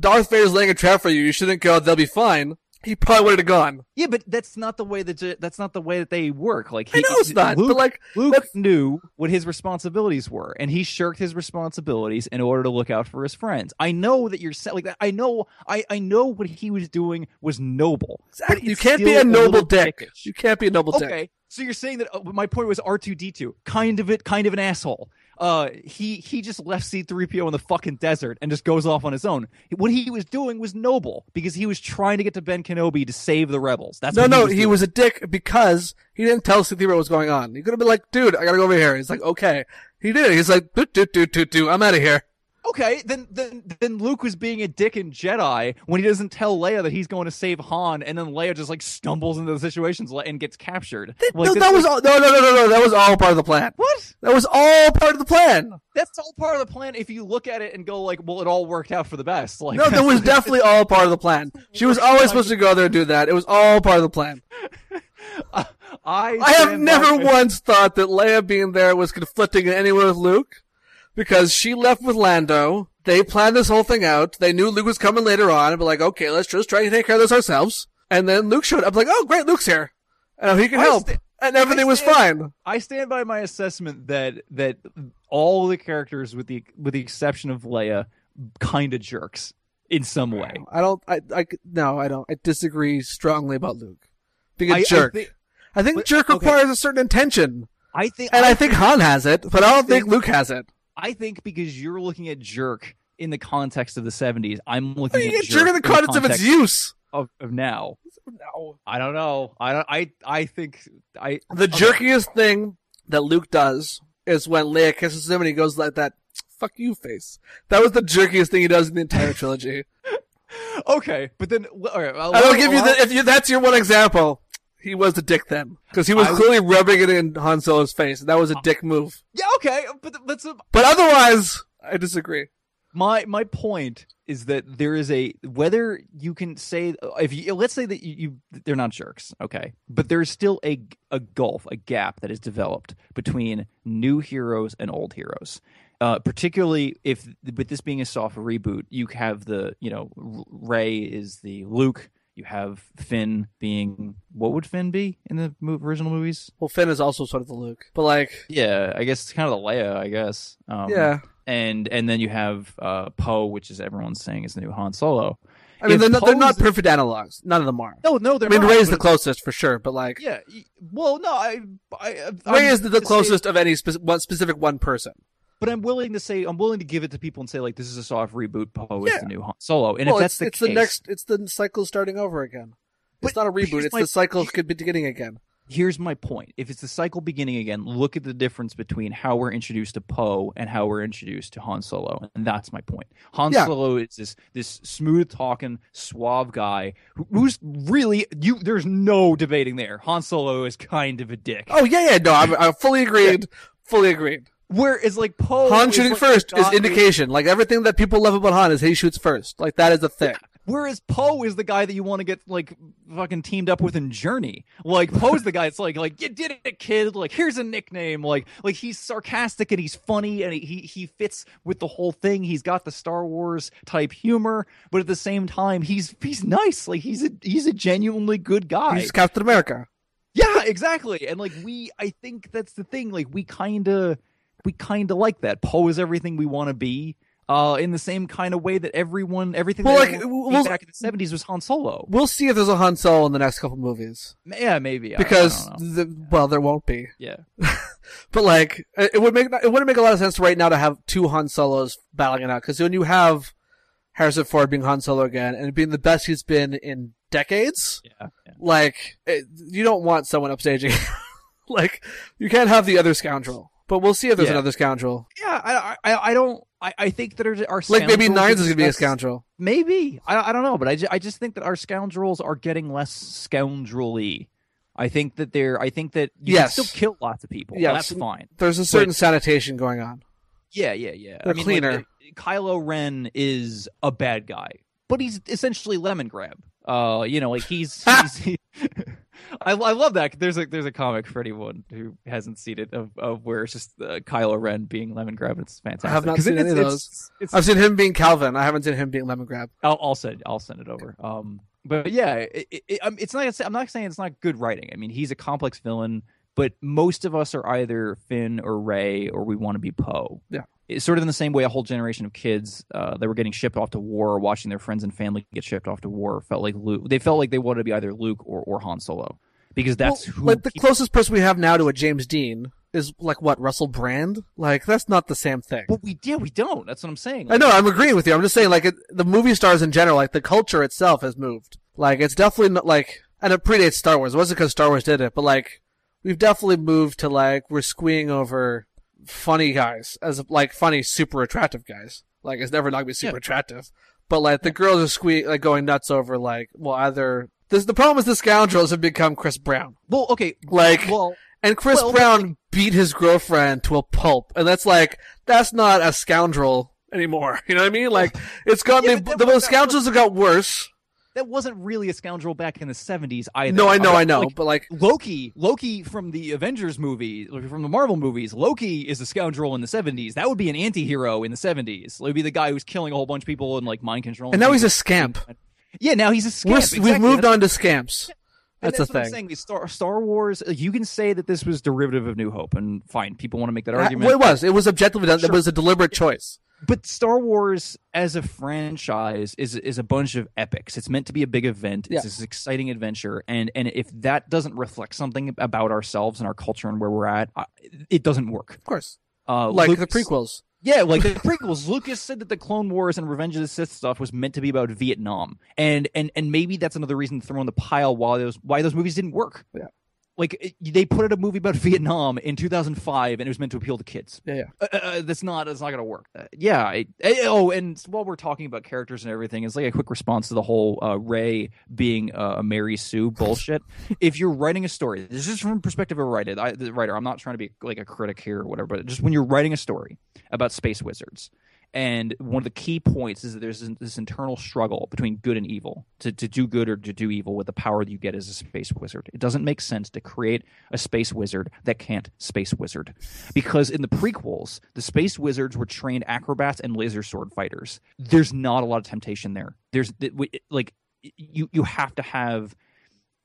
Darth Vader's laying a trap for you, you shouldn't go, they'll be fine, he probably would have gone. Yeah, but that's not the way that that's not the way that they work. Like I he, know it's not, Luke, but like, Luke knew what his responsibilities were, and he shirked his responsibilities in order to look out for his friends. I know that you're like that. I know. I I know what he was doing was noble. but you can't be a noble little dick. dickish. You can't be a noble dick. Okay, so you're saying that uh, my point was R two D two, kind of it, kind of an asshole. Uh, he he just left C three PO in the fucking desert and just goes off on his own. What he was doing was noble because he was trying to get to Ben Kenobi to save the rebels. That's No, what no, he was he was a dick because he didn't tell C3PO what was going on. He could have been like, dude, I gotta go over here. He's like, okay. He did. He's like, do, do, do, do, do. I'm out of here. Okay, then then then Luke was being a dick in Jedi when he doesn't tell Leia that he's going to save Han, and then Leia just like stumbles into the situations and gets captured. Like, no, that was all, no, no, no, no, no. That was all part of the plan. what? That was all part of the plan. That's all part of the plan. If you look at it and go like, well, it all worked out for the best. Like, No, that was [laughs] definitely all part of the plan. [laughs] She was always supposed to go there and do that. It was all part of the plan. [laughs] I I have never once thought that Leia being there was conflicting in any way with Luke, because she left with Lando. They planned this whole thing out. They knew Luke was coming later on, and be like, okay, let's just try to take care of this ourselves. And then Luke showed up, like, oh, great, Luke's here, and he can I help, sta- and everything was fine. I stand by my assessment that that all the characters, with the with the exception of Leia, kind of jerks. in some way. I don't. I. I. No, I don't. I disagree strongly about Luke being a I- I jerk. thi- I think But- jerk okay. requires a certain intention, I think, and I, think Han has it, but I don't think think- Luke has it. I think because you're looking at jerk in the context of the 70s, I'm looking You at jerk in the context of its use. of, of now. No. I don't know. I don't. I I think I. The jerkiest thing that Luke does is when Leia kisses him and he goes like that. Fuck you, face. That was the jerkiest thing he does in the entire trilogy. [laughs] Okay, but then right. I'll, I will give I'll- the if you that's your one example. He was the dick then because he was I- clearly rubbing it in Han Solo's face, and that was a dick move. Yeah. Okay, but that's a, But otherwise, I disagree. my my point is that there is a whether you can say if you let's say that you, you they're not jerks okay but there's still a a gulf a gap that is developed between new heroes and old heroes uh, particularly if with this being a soft reboot you have the you know Rey is the luke you have finn being what would finn be in the original movies Well, Finn is also sort of the Luke, but like, yeah i guess it's kind of the leia i guess um, yeah. and and then you have uh, Poe, which is everyone's saying is the new Han Solo. I mean, they're not, they're not perfect analogs. None of them are. No, no, they're I mean, not. is the closest for sure, but like, Yeah, well, no, I, I Rey I'm is the, the say- closest of any spe- one specific one person. But I'm willing to say I'm willing to give it to people and say like this is a soft reboot. Poe is Yeah. the new Han Solo, and well, if that's it's, the it's case, the next, it's the cycle starting over again. It's not a reboot. It's my- the cycle could be beginning again. here's my point. If it's the cycle beginning again, look at the difference between how we're introduced to Poe and how we're introduced to Han Solo, and that's my point. Han Yeah. Solo is this this smooth talking, suave guy who, who's really you. There's no debating there. Han Solo is kind of a dick. Oh yeah, yeah. No, I'm, I'm fully agreed. Fully agreed. Whereas like Poe, Han shooting like first is indication. Like everything that people love about Han is he shoots first. Like that is a thing. Whereas Poe is the guy that you want to get like fucking teamed up with in Journey. Like Poe's the guy. It's like like you did it, kid. Like here's a nickname. Like like he's sarcastic and he's funny and he he, he fits with the whole thing. He's got the Star Wars type humor, but at the same time he's he's nice. Like he's a he's a genuinely good guy. He's Captain America. Yeah, exactly. And like we, I think that's the thing. Like we kind of, we kind of like that. Poe is everything we want to be. Uh, in the same kind of way that everyone, everything Well, that like, well- back in the seventies was Han Solo. We'll see if there's a Han Solo in the next couple movies Yeah, maybe because don't well, there won't be. yeah, [laughs] But like, it it would make it wouldn't make a lot of sense right now to have two Han Solos battling it out because when you have Harrison Ford being Han Solo again and being the best he's been in decades, yeah, yeah. like it, you don't want someone upstaging. [laughs] like you can't have the other scoundrel. But we'll see if there's Yeah. another scoundrel. Yeah, I, I, I don't. I, I think that there are Like maybe Nines is gonna be a scoundrel. Maybe I, I don't know, but I, ju- I just think that our scoundrels are getting less scoundrelly. I think that they're. I think that you Yes. still kill lots of people. Yeah, that's fine. There's a certain sanitation going on. Yeah, yeah, yeah. They're I mean, cleaner. Like, uh, Kylo Ren is a bad guy, but he's essentially Lemongrab. Uh, you know, like he's. [laughs] he's he, I, I love that. There's a there's a comic for anyone who hasn't seen it of, of where it's just uh, Kylo Ren being Lemongrab. It's fantastic. I have not seen it's, any of it's- it's- I've seen him being Calvin. I haven't seen him being Lemongrab. I'll, I'll send I'll send it over. Um, but yeah, it, it, it, um, it's not. I'm not saying it's not good writing. I mean, he's a complex villain, but most of us are either Finn or Rey, or we want to be Poe. Yeah. It's sort of in the same way a whole generation of kids uh, that were getting shipped off to war, or watching their friends and family get shipped off to war, felt like Luke. They felt like they wanted to be either Luke or, or Han Solo because that's Well, who. like the people- closest person we have now to a James Dean is like what Russell Brand. Like that's not the same thing. but we yeah we don't. That's what I'm saying. I know. I'm agreeing with you. I'm just saying, like it, the movie stars in general, like the culture itself has moved. Like it's definitely not like, and it predates Star Wars. It wasn't because Star Wars did it, but like we've definitely moved to like we're squeeing over funny guys as like funny, super attractive guys. Like it's never not gonna be super Yeah. attractive, but like the girls are sque- like going nuts over like well either this the problem is the scoundrels have become Chris Brown. well, okay, Like well, and Chris Well, Brown beat his girlfriend to a pulp, and that's like that's not a scoundrel anymore. [laughs] You know what I mean? Like it's got Yeah, but the, the scoundrels have got worse. That wasn't really a scoundrel back in the 70s either. No, I know, Uh, I know, like, but like Loki, Loki from the Avengers movie, from the Marvel movies, Loki is a scoundrel in the 70s. That would be an anti-hero in the 70s. It would be the guy who's killing a whole bunch of people and like mind control. and now he's a scamp. Yeah, now he's a scamp. exactly. We've moved That's- on to scamps. That's, that's the what I'm thing. saying. Star, Star Wars, you can say that this was derivative of New Hope, and fine, people want to make that Uh, argument. well, it was. It was objectively done. It was a deliberate choice. But Star Wars as a franchise is is a bunch of epics. It's meant to be a big event. It's Yeah. this exciting adventure, and and if that doesn't reflect something about ourselves and our culture and where we're at, it doesn't work. Of course. Uh, Like the prequels. Yeah, like the [laughs] prequels. Lucas said that the Clone Wars and Revenge of the Sith stuff was meant to be about Vietnam, and and and maybe that's another reason to throw in the pile why those why those movies didn't work. Yeah. Like they put out a movie about [laughs] Vietnam in 2005, and it was meant to appeal to kids. Yeah, yeah. Uh, uh, that's not that's not gonna work. Uh, yeah. I, I- oh, and while we're talking about characters and everything, it's like a quick response to the whole uh, Rey being uh, a Mary Sue bullshit. [laughs] if you're writing a story, this is from the perspective of a writer. I, the writer. I'm not trying to be like a critic here or whatever, but just when you're writing a story about space wizards. And one of the key points is that there's this- internal struggle between good and evil to, to do good or to do evil with the power that you get as a space wizard. It doesn't make sense to create a space wizard that can't space wizard. Because in the prequels, the space wizards were trained acrobats and laser sword fighters. There's not a lot of temptation there. There's like you you have to have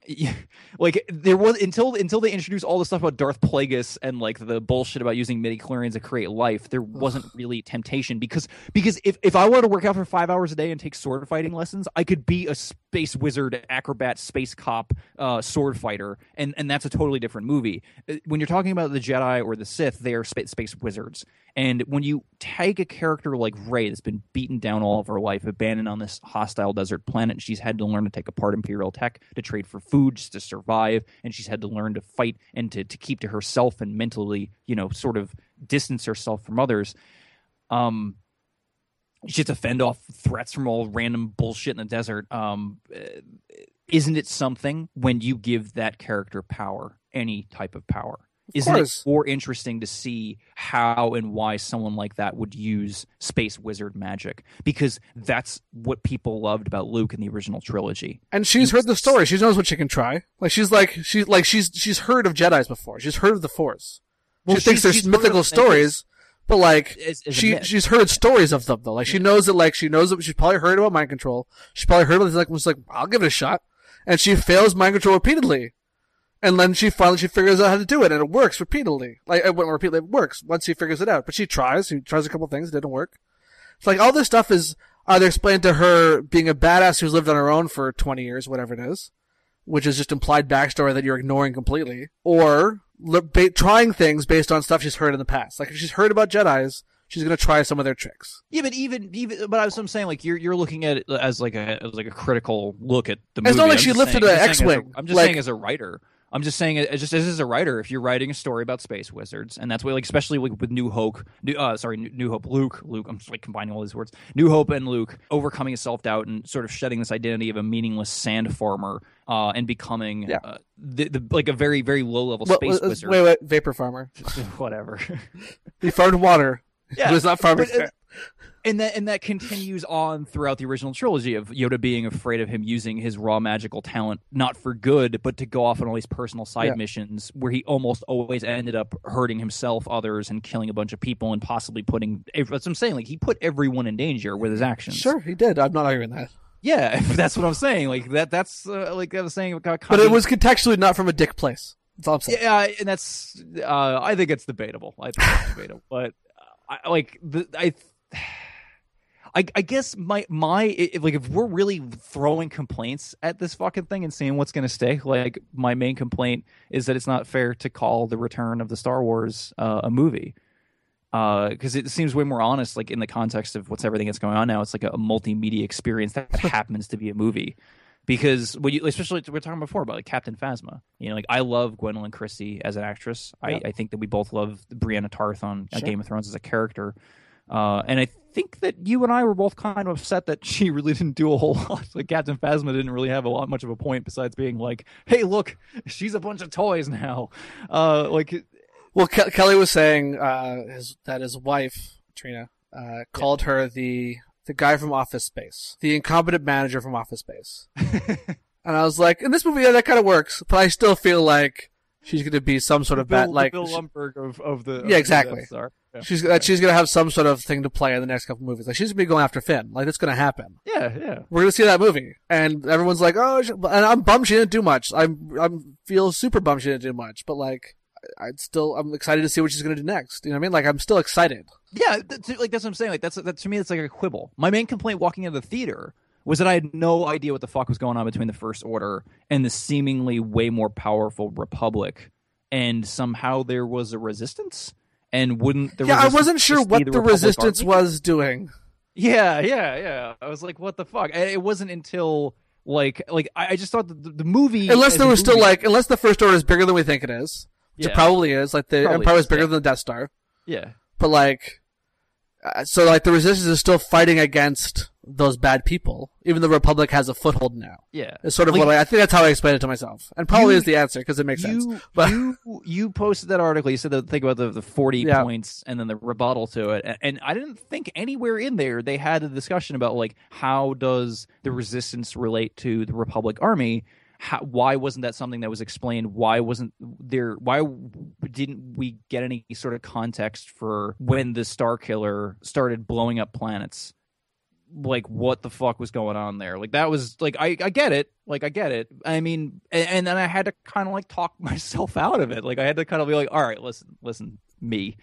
yeah, [laughs] like there was until until they introduced all the stuff about Darth Plagueis and like the bullshit about using midi chlorians to create life. There wasn't really temptation because because if if I were to work out for five hours a day and take sword fighting lessons, I could be a space wizard, acrobat, space cop, uh, sword fighter, and and that's a totally different movie. Uh, When you're talking about the Jedi or the Sith, they are spa- space wizards, and when you take a character like Rey that's been beaten down all of her life, abandoned on this hostile desert planet, and she's had to learn to take apart Imperial tech to trade for food just to survive, and she's had to learn to fight and to, to keep to herself and mentally, you know, sort of distance herself from others. Um, she has to fend off threats from all random bullshit in the desert. Um, isn't it something when you give that character power, any type of power? Isn't it more interesting to see how and why someone like that would use space wizard magic? Because that's what people loved about Luke in the original trilogy. And she's heard the story. She knows what she can try. Like she's like she's like she's she's heard of Jedi's before. She's heard of the Force. Well, she thinks there's she's heard of mythical stories, but like as a she she's heard stories of them though. Like she knows that like she knows that she's probably heard about mind control. She probably heard about it. Like was like I'll give it a shot, and she fails mind control repeatedly, and then she finally she figures out how to do it, and it works repeatedly. Like it won't repeatedly, it works once she figures it out. But she tries. She tries a couple things, it didn't work. It's like all this stuff is either explained to her being a badass who's lived on her own for 20 years, whatever it is, which is just implied backstory that you're ignoring completely, or ba- trying things based on stuff she's heard in the past. Like if she's heard about Jedi's, she's gonna try some of their tricks. Yeah, but even even but I was I'm saying like you're you're looking at it as like a as like a critical look at the movie. It's not like I'm she lifted saying- a I'm just saying as X-wing, I'm just like- saying as a writer. I'm just saying it just as a writer, if you're writing a story about space wizards, and that's what like especially like with New Hope, New, uh, sorry, New, Hope, Luke, Luke. I'm just like combining all these words. New Hope and Luke overcoming his self doubt and sort of shedding this identity of a meaningless sand farmer, uh, and becoming Yeah. uh, the, the like a very very low level Well, space uh, wizard. Wait, wait, vapor farmer. [laughs] Whatever. [laughs] He farmed water. Yeah, he was not farming. but, and that and that continues on throughout the original trilogy of Yoda being afraid of him using his raw magical talent not for good, but to go off on all these personal side Yeah. missions where he almost always ended up hurting himself, others, and killing a bunch of people, and possibly putting. That's what I'm saying. Like he put everyone in danger with his actions. sure, he did. I'm not arguing that. Yeah, [laughs] that's what I'm saying. Like that. That's uh, like I was saying. About But it was contextually not from a dick place. That's all I'm saying. Yeah, and that's uh, I think it's debatable. I think it's [laughs] debatable, but uh, I like the I. I, I guess my my if, like if we're really throwing complaints at this fucking thing and seeing what's going to stay, like my main complaint is that it's not fair to call the return of the Star Wars uh, a movie because it seems way more honest, like in the context of what's everything that's going on now. It's like a, multimedia experience that [laughs] happens to be a movie. Because when you, especially we were talking before about like Captain Phasma, you know, like I love Gwendoline Christie as an actress. I, I think that we both love Brienne of Tarth on uh, Sure. Game of Thrones as a character. Uh, and I think that you and I were both kind of upset that [laughs] she really didn't do a whole lot. Like Captain Phasma didn't really have a lot much of a point besides being like, "Hey, look, she's a bunch of toys now." Uh, like Well, Ke- Kelly was saying uh, his, that his wife Trina uh, called her the the guy from Office Space, the incompetent manager from Office Space, [laughs] and I was like, in this movie, yeah, that kind of works, but I still feel like she's going to be some sort of Bill, bad, like Bill she- Lumbergh of of the Yeah, exactly. Star. Yeah. she's that she's going to have some sort of thing to play in the next couple movies. Like she's going to be going after Finn. Like that's going to happen. yeah, yeah. We're going to see that movie, and everyone's like, oh, she, and I'm bummed she didn't do much. I'm I'm feel super bummed she didn't do much, but like. I- I'd still, I'm excited to see what she's going to do next. You know what I mean? Like, I'm still excited. Yeah, that's, like that's what I'm saying. Like that's that to me, that's like a quibble. My main complaint walking into the theater was that I had no idea what the fuck was going on between the First Order and the seemingly way more powerful Republic, and somehow there was a resistance. And wouldn't the yeah, I wasn't sure what the, Republic resistance Army? was doing. Yeah, yeah, yeah. I was like, what the fuck? And it wasn't until like like I, I just thought the, the movie, Unless there was still like, unless the first order is bigger than we think it is, which Yeah. it probably is. Like the Probably Empire is is, bigger yeah. than the Death Star, yeah. but like, uh, so like the resistance is still fighting against those bad people. Even the Republic has a foothold now. Yeah, It's sort of Like, what I, I think that's how I explained it to myself, and probably You- is the answer because it makes sense. you, [laughs] But- you you posted that article. You said the thing about the, the forty Yeah. points and then the rebuttal to it, and, and I didn't think anywhere in there they had a discussion about like how does the resistance relate to the Republic Army. How, why wasn't that something that was explained? Why wasn't there? Why didn't we get any sort of context for when the Starkiller started blowing up planets? Like what the fuck was going on there? Like that was like i i get it. Like i get it. I mean and, and then i had to kind of like talk [laughs] myself out of it. Like i had to kind of be like all right listen listen me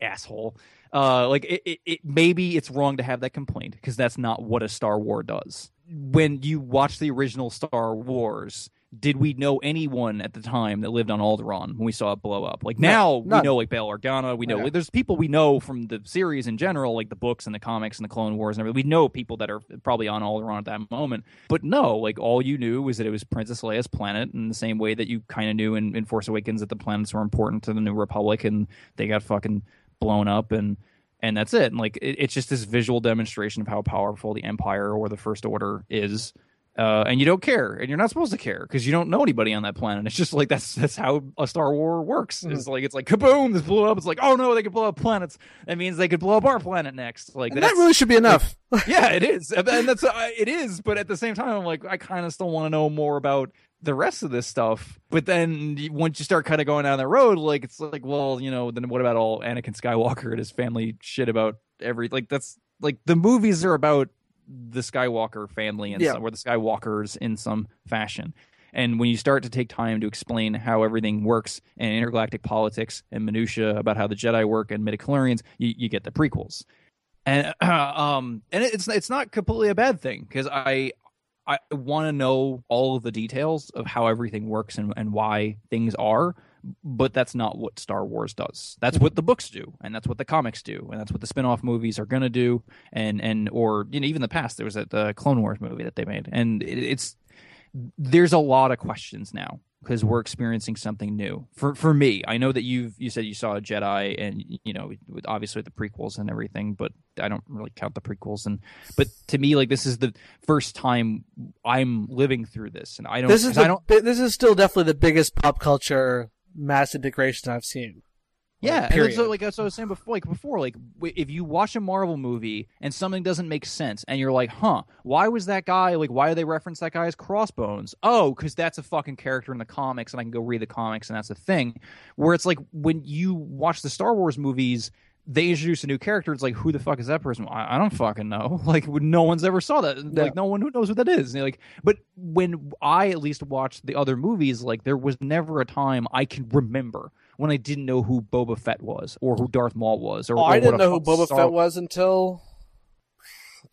asshole. Uh like it, it, it maybe it's wrong to have that complaint because that's not what a star war does. When you watch the original star wars did we know anyone at the time that lived on Alderaan when we saw it blow up? Like No, now we know like Bail Organa, we know Yeah. like, there's people we know from the series in general, like the books and the comics and the Clone Wars and everything. We know people that are probably on Alderaan at that moment. But no, like all you knew was that it was Princess Leia's planet in the same way that you kind of knew in, in Force Awakens that the planets were important to the New Republic and they got fucking blown up and and that's it. And like it, it's just this visual demonstration of how powerful the Empire or the First Order is. Uh, and you don't care, and you're not supposed to care because you don't know anybody on that planet. It's just like that's that's how a Star War works. It's like it's like kaboom, this blew up. It's like oh no, they could blow up planets. That means they could blow up our planet next. Like that really should be enough. [laughs] yeah, it is, and that's uh, it is. But at the same time, I'm like, I kind of still want to know more about the rest of this stuff. But then once you start kind of going down that road, like it's like, well, you know, then what about all Anakin Skywalker and his family shit about every like that's like the movies are about the Skywalker family and Yeah. some, or the Skywalkers in some fashion. And when you start to take time to explain how everything works and intergalactic politics and minutia about how the Jedi work and midichlorians, you, you get the prequels and [clears throat] um and it's it's not completely a bad thing because i i want to know all of the details of how everything works and, and why things are but that's not what star wars does. That's what the books do and that's what the comics do and that's what the spin-off movies are going to do and and or you know even the past there was that the clone wars movie that they made and it, it's there's a lot of questions now because we're experiencing something new. For for me i know that you've you said you saw a jedi and you know with obviously the prequels and everything but i don't really count the prequels and but to me like this is the first time i'm living through this and i don't This is 'cause i don't this is still definitely the biggest pop culture mass integration I've seen. Yeah, Like, and period. it's like that's what I was saying before. Like before, like if you watch a Marvel movie and something doesn't make sense, and you're like, "Huh, why was that guy like? Why do they reference that guy as Crossbones? Oh, because that's a fucking character in the comics, and I can go read the comics, and that's a thing." Where it's like when you watch the Star Wars movies, they introduce a new character. It's like, who the fuck is that person? I, I don't fucking know. [laughs] Like no one's ever saw that. Yeah. Like no one who knows what that is. And like, but when I at least watched the other movies, like there was never a time I can remember when I didn't know who Boba Fett was or who Darth Maul was. Or, Oh, or I didn't know who Boba Star- Fett was until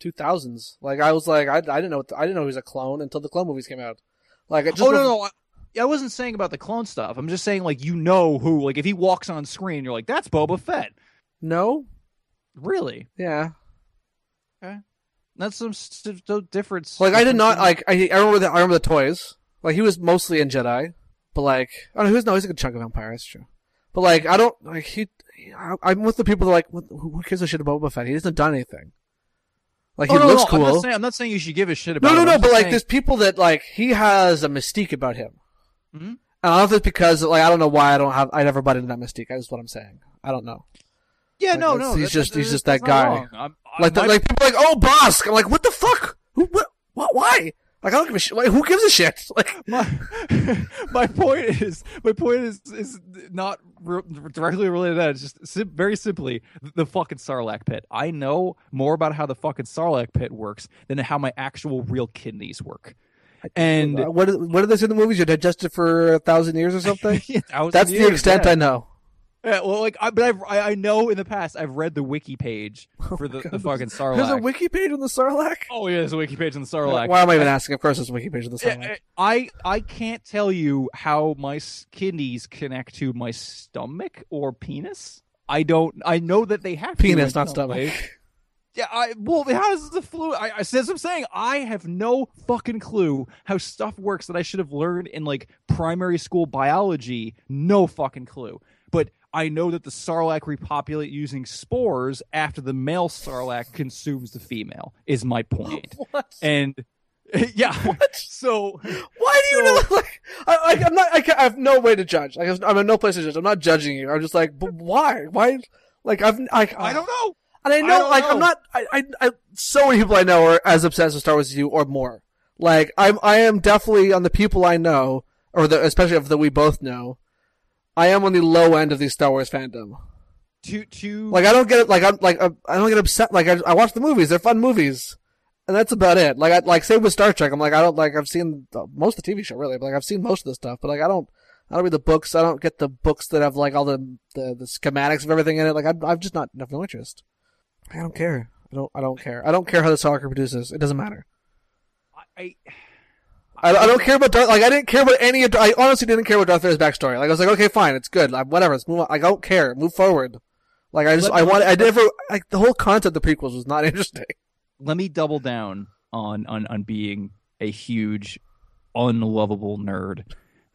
2000s. Like I was like I, I didn't know what I didn't know he was a clone until the clone movies came out. Like it just Oh no, no, I, I wasn't saying about the clone stuff. I'm just saying like you know who. Like if he walks on screen, you're like, that's Boba Fett. No, Really? yeah. Okay. That's some st- st- difference. Like I did not like I, I remember the I remember the toys. Like he was mostly in Jedi, but like I don't know he was no he's a good chunk of Empire. That's true. But like I don't like he. I, I'm with the people that are like what, who gives a shit about Boba Fett? He hasn't done anything. Like in. he Oh, no, looks no, cool. I'm not, saying, I'm not saying you should give a shit about. No, no, no. But like, saying- there's people that like he has a mystique about him. Mhm. And I don't know if it's because like I don't know why I don't have I never bought into that mystique. That's what I'm saying. I don't know. Yeah, like, no, no. he's just- that- he's just that guy. I'm- I- Like the, like people are like oh Bossk. I'm like what the fuck? Who what, what why? Like I don't give a shit. Like who gives a shit? [laughs] Like my, [laughs] my point is my point is is not re- directly related to that. It's just sim- very simply the fucking Sarlacc pit. I know more about how the fucking Sarlacc pit works than how my actual real kidneys work. And uh, what what did they in the movies? You're digested for a thousand years or something. [laughs] thousand That's the extent yeah. I know. Yeah, well, like, I, but I've, I, I know in the past I've read the wiki page [laughs] oh for the, Oh the fucking Sarlacc. There's a wiki page on the Sarlacc. oh yeah, there's a wiki page on the Sarlacc. Why am I even asking? Of course, there's a wiki page on the Sarlacc. Uh, I I can't tell you how my kidneys connect to my stomach or penis. I don't. I know that they have Penis, not stomach. way. Yeah, I well, how does the flu? I, I says I'm saying I have no fucking clue how stuff works that I should have learned in like primary school biology. No fucking clue. But I know that the sarlacc repopulate using spores after the male sarlacc consumes the female. Is my point. [laughs] What? And [laughs] yeah, What? so Why do you So- know? [laughs] Like, I, I, I'm not. I, I have no way to judge. Like, I'm in no place to judge. I'm not judging you. I'm just like, but why? Why? Like, I've. I, I don't know. And I I know, don't like, know. I'm not. I, I, I. So many people I know are as obsessed with Star Wars as you, or more. Like, I'm. I am definitely on the people I know, or the, especially of that we both know. I am on the low end of the Star Wars fandom. To to Like, I don't get it. Like, I'm like, I'm- I don't get upset. Like, I, I watch the movies. They're fun movies, and that's about it. Like, I like same with Star Trek. I'm like, I don't like. I've seen the, most of the TV show really. But, like, I've seen most of the stuff, but like, I don't. I don't read the books. I don't get the books that have like all the the, the schematics of everything in it. Like, I, I've just not have no interest. I don't care. I don't. I don't care. I don't care how the soccer produces. It doesn't matter. I, I, I don't care about Darth. Like, I didn't care about any. of I honestly didn't care about Darth Vader's backstory. Like, I was like, okay, fine, it's good. Like, whatever. Let's move on. Like, I don't care. Move forward. Like, I just. Let- I want. I never. Like, the whole concept of the prequels was not [laughs] interesting. let me double down on on on being a huge unlovable nerd.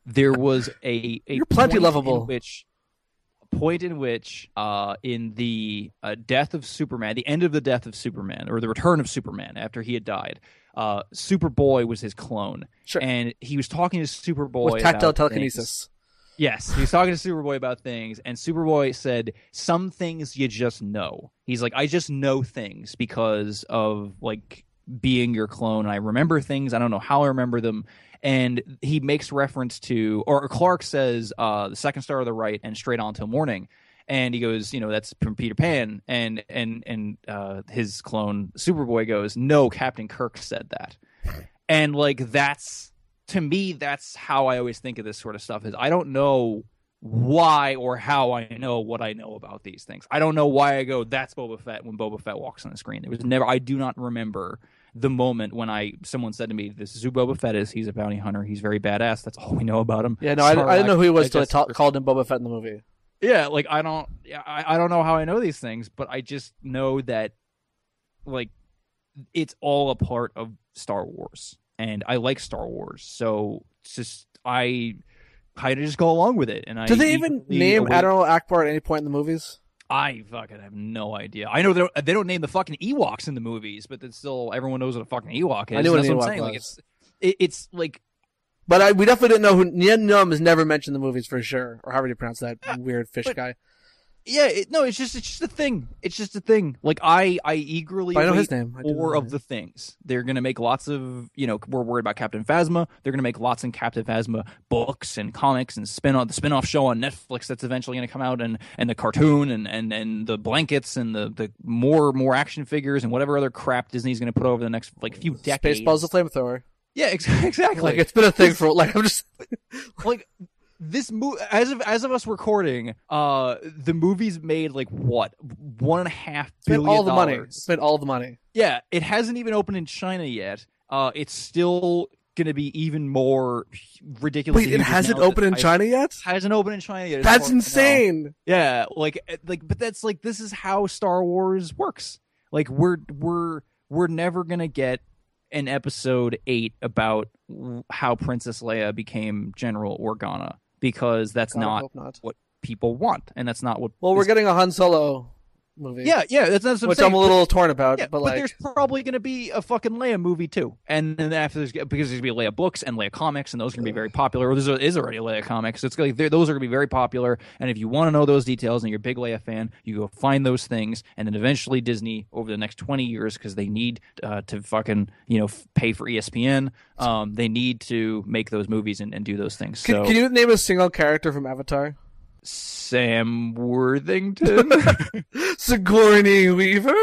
There was a, a You're plenty lovable. which point in which uh in the uh, death of Superman, the end of the death of Superman or the return of Superman after he had died, uh Superboy was his clone Sure. and he was talking to Superboy With tactile about things. Yes, he was talking to Superboy about things, and Superboy said, "Some things you just know." He's like, "I just know things because of like being your clone. And I remember things. I don't know how I remember them." And he makes reference to, or Clark says, uh, "The second star of the right and straight on till morning." And he goes, you know, that's from Peter Pan, and and and uh, his clone Superboy goes, "No, Captain Kirk said that." and like that's to me that's how i always think of this sort of stuff is i don't know why or how i know what i know about these things i don't know why i go that's boba fett when boba fett walks on the screen there was never i do not remember the moment when i someone said to me this is who boba fett is he's a bounty hunter he's very badass that's all we know about him Yeah, no, I, I didn't know who he was until I ta- called him Boba Fett in the movie. yeah like i don't yeah, I, I don't know how i know these things but i just know that like it's all a part of star wars and i like star wars so it's just i kind of just go along with it and i Did they even name Admiral Ackbar at any point in the movies? I fucking have no idea. I know they don't, they don't name the fucking ewoks in the movies but it's still everyone knows what a fucking ewok is. I knew what That's an what Ewok i'm saying. Like it's it, it's like But I, we definitely didn't know who Nien Nunb is never mentioned in the movies for sure, or however you pronounce that weird fish but- guy. Yeah it, no it's just it's just a thing it's just a thing like i i eagerly But I know his name. I four of the things. They're going to make lots of, you know, we're worried about Captain Phasma. They're going to make lots in Captain Phasma books and comics and spin on the spin-off show on Netflix that's eventually going to come out and and the cartoon and and and the blankets and the the more more action figures and whatever other crap Disney's going to put over the next like few decades. Spaceballs the flamethrower. Yeah, ex- [laughs] exactly. Like it's been a thing for like I'm just like this movie as of as of us recording uh the movie's made like what one and a half spent billion all the money. Spent all the money. Yeah, it hasn't even opened in China yet. Uh, it's still going to be even more ridiculous. Wait, it hasn't opened in China yet? Hasn't opened in China yet. That's insane. Yeah, like like, but that's like this is how Star Wars works. Like we're we're we're never gonna get an episode eight about how Princess Leia became General Organa because that's God, not not. what people want, and that's not what. Well, we're this- getting a Han Solo movie. yeah, yeah. That's, that's what which I'm, I'm a little torn about. Yeah, but like, there's probably going to be a fucking Leia movie too, and then after there's because there's going to be Leia books and Leia comics, and those are going to be very popular. Or there is is already a Leia comics, so it's like those are going to be very popular. And if you want to know those details and you're a big Leia fan, you go find those things, and then eventually Disney over the next 20 years because they need uh, to fucking you know f- pay for ESPN, um, they need to make those movies and, and do those things. can, can you name a single character from Avatar? Sam Worthington. [laughs] Sigourney Weaver.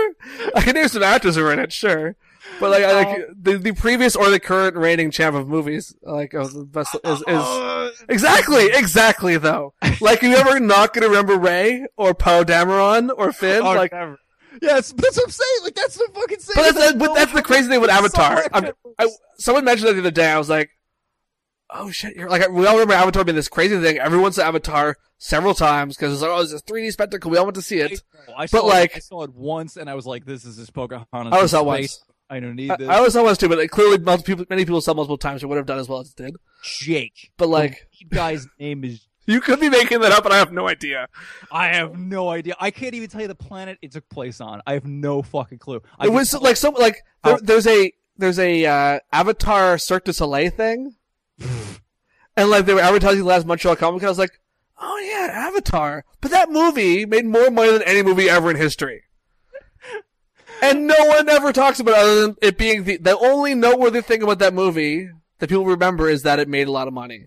I can name some actors who are in it. Sure. But like, I like the, the previous or the current reigning champ of movies, like of the best is, is Uh, exactly exactly though. Like, you ever not gonna remember Rey or Poe Dameron or Finn? oh, like, never. Yes, but that's what I'm saying. Like that's the fucking saying. But that's, but that's the crazy thing with Avatar. I'm- I, I, someone mentioned that the other day. I was like, "Oh shit!" You're like, we all remember Avatar being this crazy thing. Everyone saw Avatar several times because it's like, "Oh, it's a 3D spectacle. We all went to see it." I saw but, like- it, I saw it once, and I was like, "This is this Pocahontas." I was saw it once. I don't need this. I always saw once too, but like, clearly, multiple people, many people saw multiple times. Or would have done as well as it did. Jake. But like, the guy's [laughs] name is. you could be making that up, and I have no idea. I have no idea. I can't even tell you the planet it took place on. I have no fucking clue. I it was like some like there, there's a there's a uh, Avatar Cirque du Soleil thing, and like they were advertising the last Montreal Comic Con. I was like, oh yeah, Avatar. But that movie made more money than any movie ever in history. [laughs] And no one ever talks about it other than it being the the only noteworthy thing about that movie that people remember is that it made a lot of money.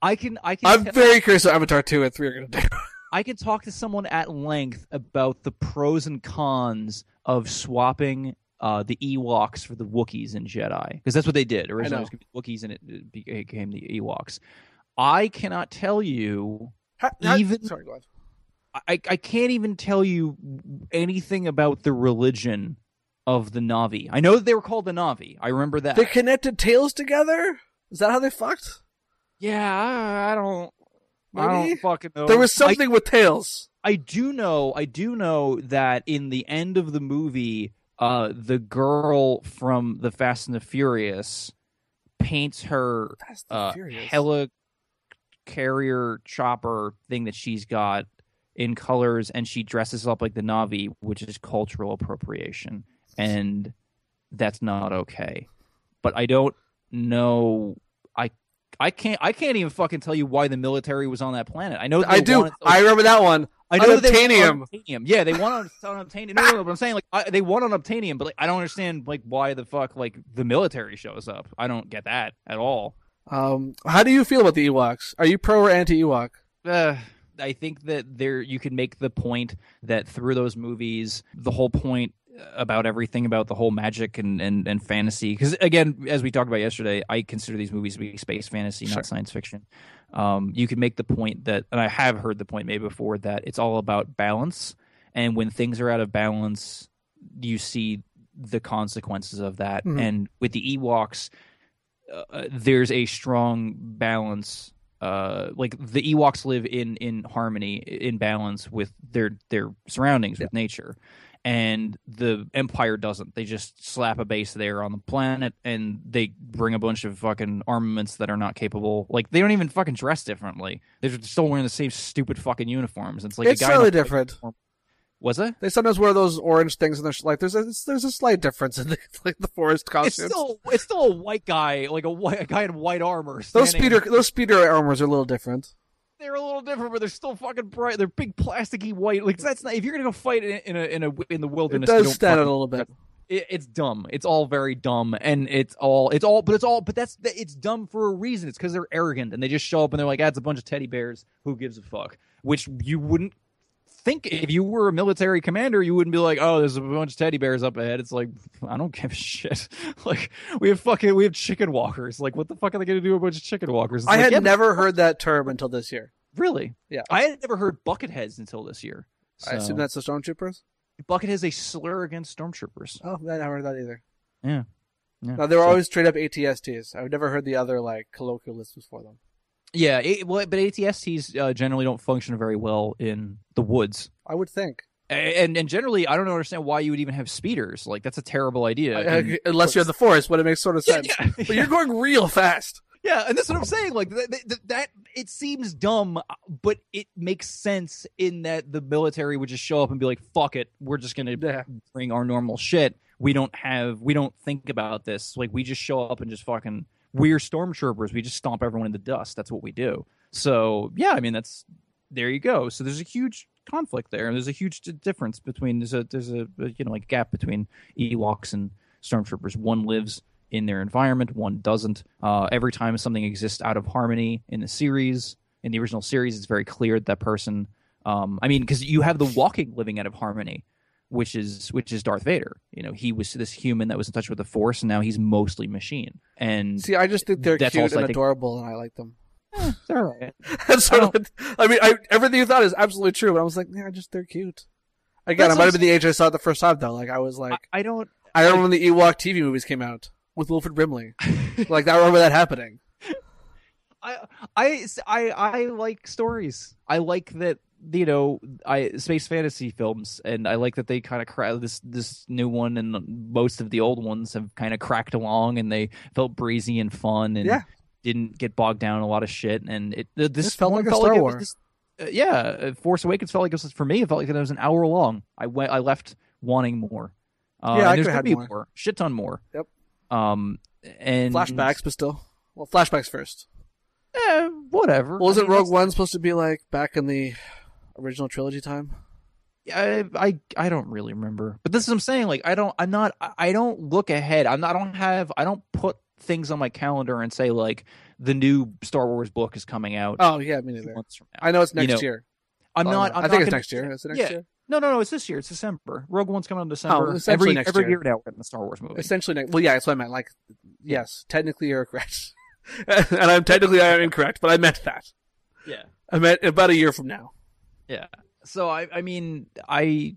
I can. I can. I'm tell- very curious what Avatar two and three are gonna do. [laughs] I can talk to someone at length about the pros and cons of swapping uh, the Ewoks for the Wookiees in Jedi because that's what they did. Originally, it was going to be Wookiees, and it became the Ewoks. I cannot tell you. Ha- ha- Even- sorry, go on. I, I can't even tell you anything about the religion of the Na'vi. I know that they were called the Na'vi. I remember that. They connected tails together. Is that how they fucked? yeah, I, I don't. I don't fucking know. There was I- something with tails. I do know, I do know that in the end of the movie, uh, the girl from the Fast and the Furious paints her Fast and uh, Furious. helicarrier chopper thing that she's got in colors, and she dresses up like the Na'vi, which is cultural appropriation, and that's not okay. But I don't know. I I can't. I can't even fucking tell you why the military was on that planet. I know I do. wanted- I remember that one. I know that they Unobtainium. won. Yeah, they won on, on obtainium. No, no, no, but I'm saying like I, they won on obtainium, but like I don't understand like why the fuck like the military shows up. I don't get that at all. Um, how do you feel about the Ewoks? Are you pro or anti Ewok? Uh, I think that there you can make the point that through those movies, the whole point about everything about the whole magic and and, and fantasy. Because again, as we talked about yesterday, I consider these movies to be space fantasy, Sure. not science fiction. Um, you could make the point that, and I have heard the point made before that it's all about balance, and when things are out of balance, you see the consequences of that. Mhm. And with the Ewoks, uh, there's a strong balance. Uh, like the Ewoks live in in harmony, in balance with their their surroundings, with nature, and the Empire doesn't. They just slap a base there on the planet, and they bring a bunch of fucking armaments that are not capable. Like they don't even fucking dress differently. They're still wearing the same stupid fucking uniforms. It's like it's a guy in slightly a- different. Was it? They sometimes wear those orange things, and there's like there's a there's a slight difference in the, [laughs] like the forest costumes. It's still it's still a white guy, like a white a guy in white armor. those speeder those speeder armors are a little different. They're a little different, but they're still fucking bright. They're big, plasticky white. Like that's not. If you're gonna go fight in, in a in a in the wilderness, you does stand out a little bit. It, it's dumb. It's all very dumb, and it's all it's all. But it's all. But that's it's dumb for a reason. It's because they're arrogant and they just show up and they're like, "Ah, a bunch of teddy bears. Who gives a fuck?" Which you wouldn't think if you were a military commander, you wouldn't be like, "Oh, there's a bunch of teddy bears up ahead." It's like, I don't give a shit. [laughs] like we have fucking we have chicken walkers. Like what the fuck are they gonna do? with A bunch of chicken walkers. It's I like, had yeah, never heard that term until this year. really. Yeah. I had never heard bucket heads until this year. I assume that's the stormtroopers. Bucket is a slur against stormtroopers. Oh, I never heard that either. Yeah. Yeah. No, they were So- always straight up ATSTs. I've never heard the other like colloquialisms for them. Yeah, it, well, but ATSTs uh, generally don't function very well in the woods. I would think, And and generally, I don't understand why you would even have speeders. Like that's a terrible idea. I- And- I- unless you're in the forest, when it makes sort of yeah, sense. yeah, But you're going real fast. [laughs] yeah, and that's what I'm saying. Like that, that, that, it seems dumb, but it makes sense in that the military would just show up and be like, "Fuck it, we're just gonna Yeah. bring our normal shit. We don't have, we don't think about this. Like we just show up and just fucking, we're stormtroopers. We just stomp everyone in the dust. That's what we do. So yeah, I mean that's there you go. So there's a huge conflict there, and there's a huge difference between there's a there's a, you know like gap between Ewoks and stormtroopers. One lives in their environment, one doesn't. Uh, every time something exists out of harmony in the series, in the original series, it's very clear that, that person. Um, I mean, because you have the walking living out of harmony which is which is Darth Vader. You know, he was this human that was in touch with the Force, and now he's mostly machine. And See, I just think they're cute also, and I think- adorable, and I like them. [laughs] eh, they're all right. [laughs] That's sort of. I mean, I, everything you thought is absolutely true, but I was like, yeah, just they're cute. Again, That's I might have been the age I saw it the first time though. Like I was like, I, I don't. I remember when the Ewok TV movies came out with Wilford Brimley. [laughs] like I remember that happening. I, I, I, I like stories. I like that you know I space fantasy films, and I like that they kind of cra- this this new one and most of the old ones have kind of cracked along, and they felt breezy and fun, and Yeah. didn't get bogged down in a lot of shit. And it this This felt one like a Star it was Wars. just- uh, yeah, uh, Force Awakens felt like it was for me. It felt like it was an hour long. I went, I left wanting more. Uh, Yeah, I there's could've gonna had be more. more, shit ton more. Yep. Um, and Flashbacks, but still. Well, flashbacks first. Eh, whatever. Well, I wasn't mean, Rogue that's- One supposed to be like back in the original trilogy time? I, I I don't really remember, but this is what I'm saying. Like I don't, I'm not, I- don't look ahead. I'm not, I don't have, I don't put things on my calendar and say like the new Star Wars book is coming out. Oh yeah, me neither. months from now. I know it's You next know, year. I'm Oh, not. I'm I think not it's gonna- next year. Is it next yeah. year? No, no, no. It's this year. It's December. Rogue One's coming out in oh, December. Oh, essentially every next every year. year now we're getting the Star Wars movie. Essentially, next. Well, yeah, that's what I meant. Like, yes, technically you're correct, [laughs] and I'm technically I am incorrect, but I meant that. Yeah. I meant about a year from now. Yeah. So I, I mean, I, I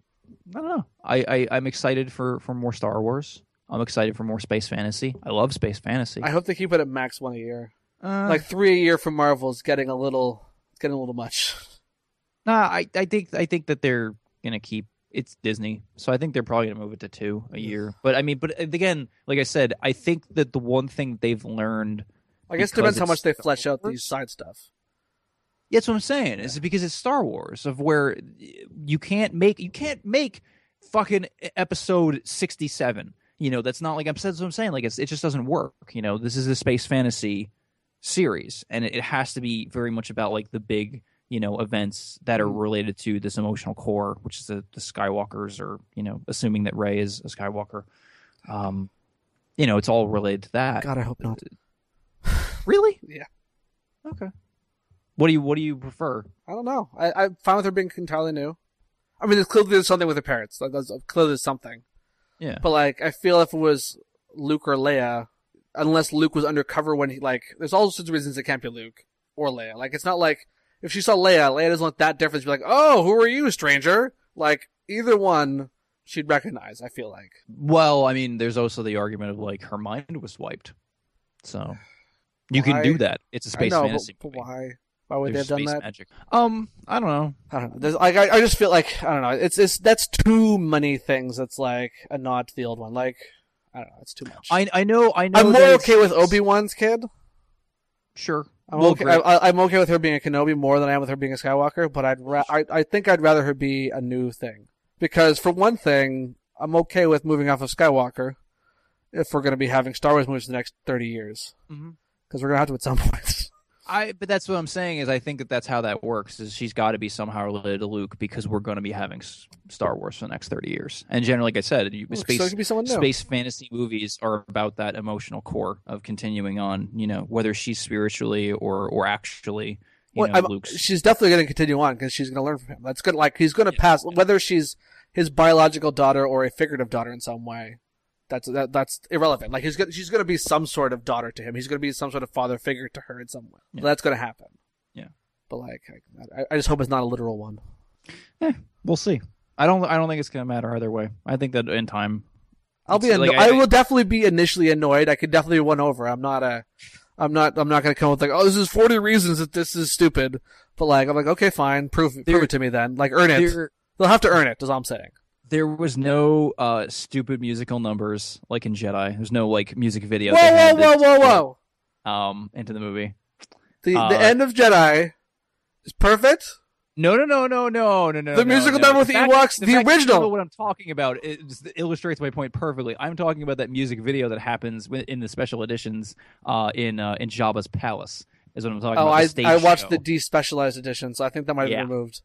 don't know. I, I, I'm excited for for more Star Wars. I'm excited for more space fantasy. I love space fantasy. I hope they keep it at max one a year. Uh, Like three a year from Marvel is getting a little, it's getting a little much. Nah, I, I think I think that they're gonna keep it's Disney, so I think they're probably gonna move it to two a year. But I mean, but again, like I said, I think that the one thing they've learned, I guess it depends how much they flesh out these side stuff. That's what I'm saying, is because it's Star Wars, of where you can't make you can't make fucking episode sixty seven. You know, that's not like I'm that's what I'm saying. Like it's, it just doesn't work. You know, this is a space fantasy series, and it, it has to be very much about like the big you know events that are related to this emotional core, which is the, the Skywalkers, or you know, assuming that Rey is a Skywalker. Um, you know, it's all related to that. God, I hope not. Really? Yeah. Okay. What do you What do you prefer? I don't know. I, I'm fine with her being entirely new. I mean, there's clearly there's something with her parents. Like, there's, clearly there's something. Yeah. But like, I feel if it was Luke or Leia, unless Luke was undercover when he like, there's all sorts of reasons it can't be Luke or Leia. Like, it's not like if she saw Leia, Leia doesn't look that different. She'd be like, "Oh, who are you, stranger?" Like, either one, she'd recognize. I feel like. Well, I mean, there's also the argument of like her mind was wiped, so you can do that. It's a space know, fantasy. but, but why? Why would There's they have done space that? magic. Um, I don't know. I don't know. There's like I, I just feel like I don't know. It's it's that's too many things. That's like a nod to the old one. Like I don't know. It's too much. I I know. I know. I'm more that okay with Obi Wan's kid. Sure. I'm Well, okay. I, I'm okay with her being a Kenobi more than I am with her being a Skywalker. But I'd ra- I I think I'd rather her be a new thing because for one thing, I'm okay with moving off of Skywalker if we're going to be having Star Wars movies for the next 30 years Mhm. because we're going to have to at some [laughs] point. I but that's what I'm saying is I think that that's how that works. Is she's got to be somehow related to Luke because we're going to be having S- Star Wars for the next 30 years. And generally, like I said, you, so space it could be someone space fantasy movies are about that emotional core of continuing on. You know, whether she's spiritually or or actually, you Well, know, Luke's. she's definitely going to continue on because she's going to learn from him. That's good. Like he's going to pass whether she's his biological daughter or a figurative daughter in some way. That's that, that's irrelevant. Like he's go- she's going to be some sort of daughter to him. He's going to be some sort of father figure to her in some way. Yeah. That's going to happen. Yeah. But like, I, I just hope it's not a literal one. Eh, we'll see. I don't. I don't think it's going to matter either way. I think that in time. I'll be. Like, I, I- will definitely be initially annoyed. I could definitely win over. I'm not a. I'm not. I'm not going to come with like, oh, this is 40 reasons that this is stupid. But like, I'm like, okay, fine, prove prove it to me then. Like, earn it. They'll have to earn it. Is all I'm saying. There was no uh, stupid musical numbers like in Jedi. There's no like music video. Whoa, whoa, whoa, whoa, whoa! Um, into the movie. The Uh, the end of Jedi is perfect. No, no, no, no, no, no, no. The no, musical no. number with the fact- Ewoks, the you original. know what I'm talking about it illustrates my point perfectly. I'm talking about that music video that happens in the special editions uh, in uh, in Jabba's palace. Is what I'm talking Oh, about. I I watched show. the despecialized edition, so I think that might have Yeah. been removed.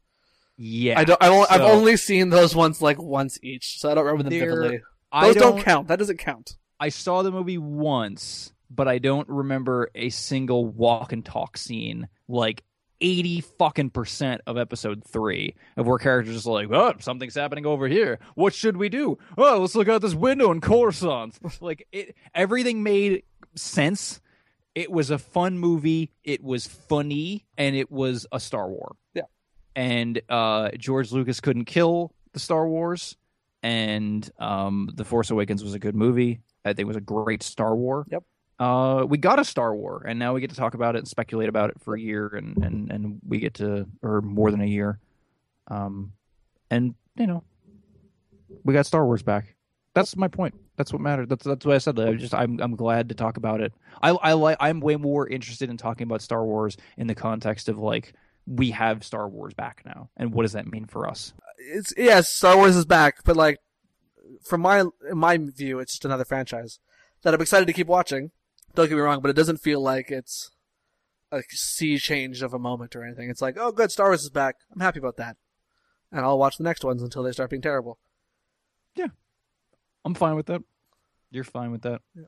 Yeah, I don't. I don't I've So- only seen those ones like once each, so I don't remember them vividly. Those don't, don't count. That doesn't count. I saw the movie once, but I don't remember a single walk and talk scene like eighty fucking percent of episode three of where characters are like, oh, something's happening over here. What should we do? Oh, let's look out this window in Coruscant. [laughs] like it, everything made sense. It was a fun movie. It was funny, and it was a Star War. Yeah. And uh, George Lucas couldn't kill the Star Wars, and um, the Force Awakens was a good movie. I think it was a great Star War. Yep. Uh, we got a Star War, and now we get to talk about it and speculate about it for a year, and and and we get to, or more than a year. Um, and you know, we got Star Wars back. That's my point. That's what mattered. That's that's what I said. I just I'm I'm glad to talk about it. I I like I'm way more interested in talking about Star Wars in the context of like we have Star Wars back now, and what does that mean for us? It's yes, Star Wars is back, but like from my in my view, it's just another franchise that I'm excited to keep watching. Don't get me wrong, but it doesn't feel like it's a sea change of a moment or anything. It's like, oh, good, Star Wars is back. I'm happy about that, and I'll watch the next ones until they start being terrible. Yeah, I'm fine with that. You're fine with that. Yeah.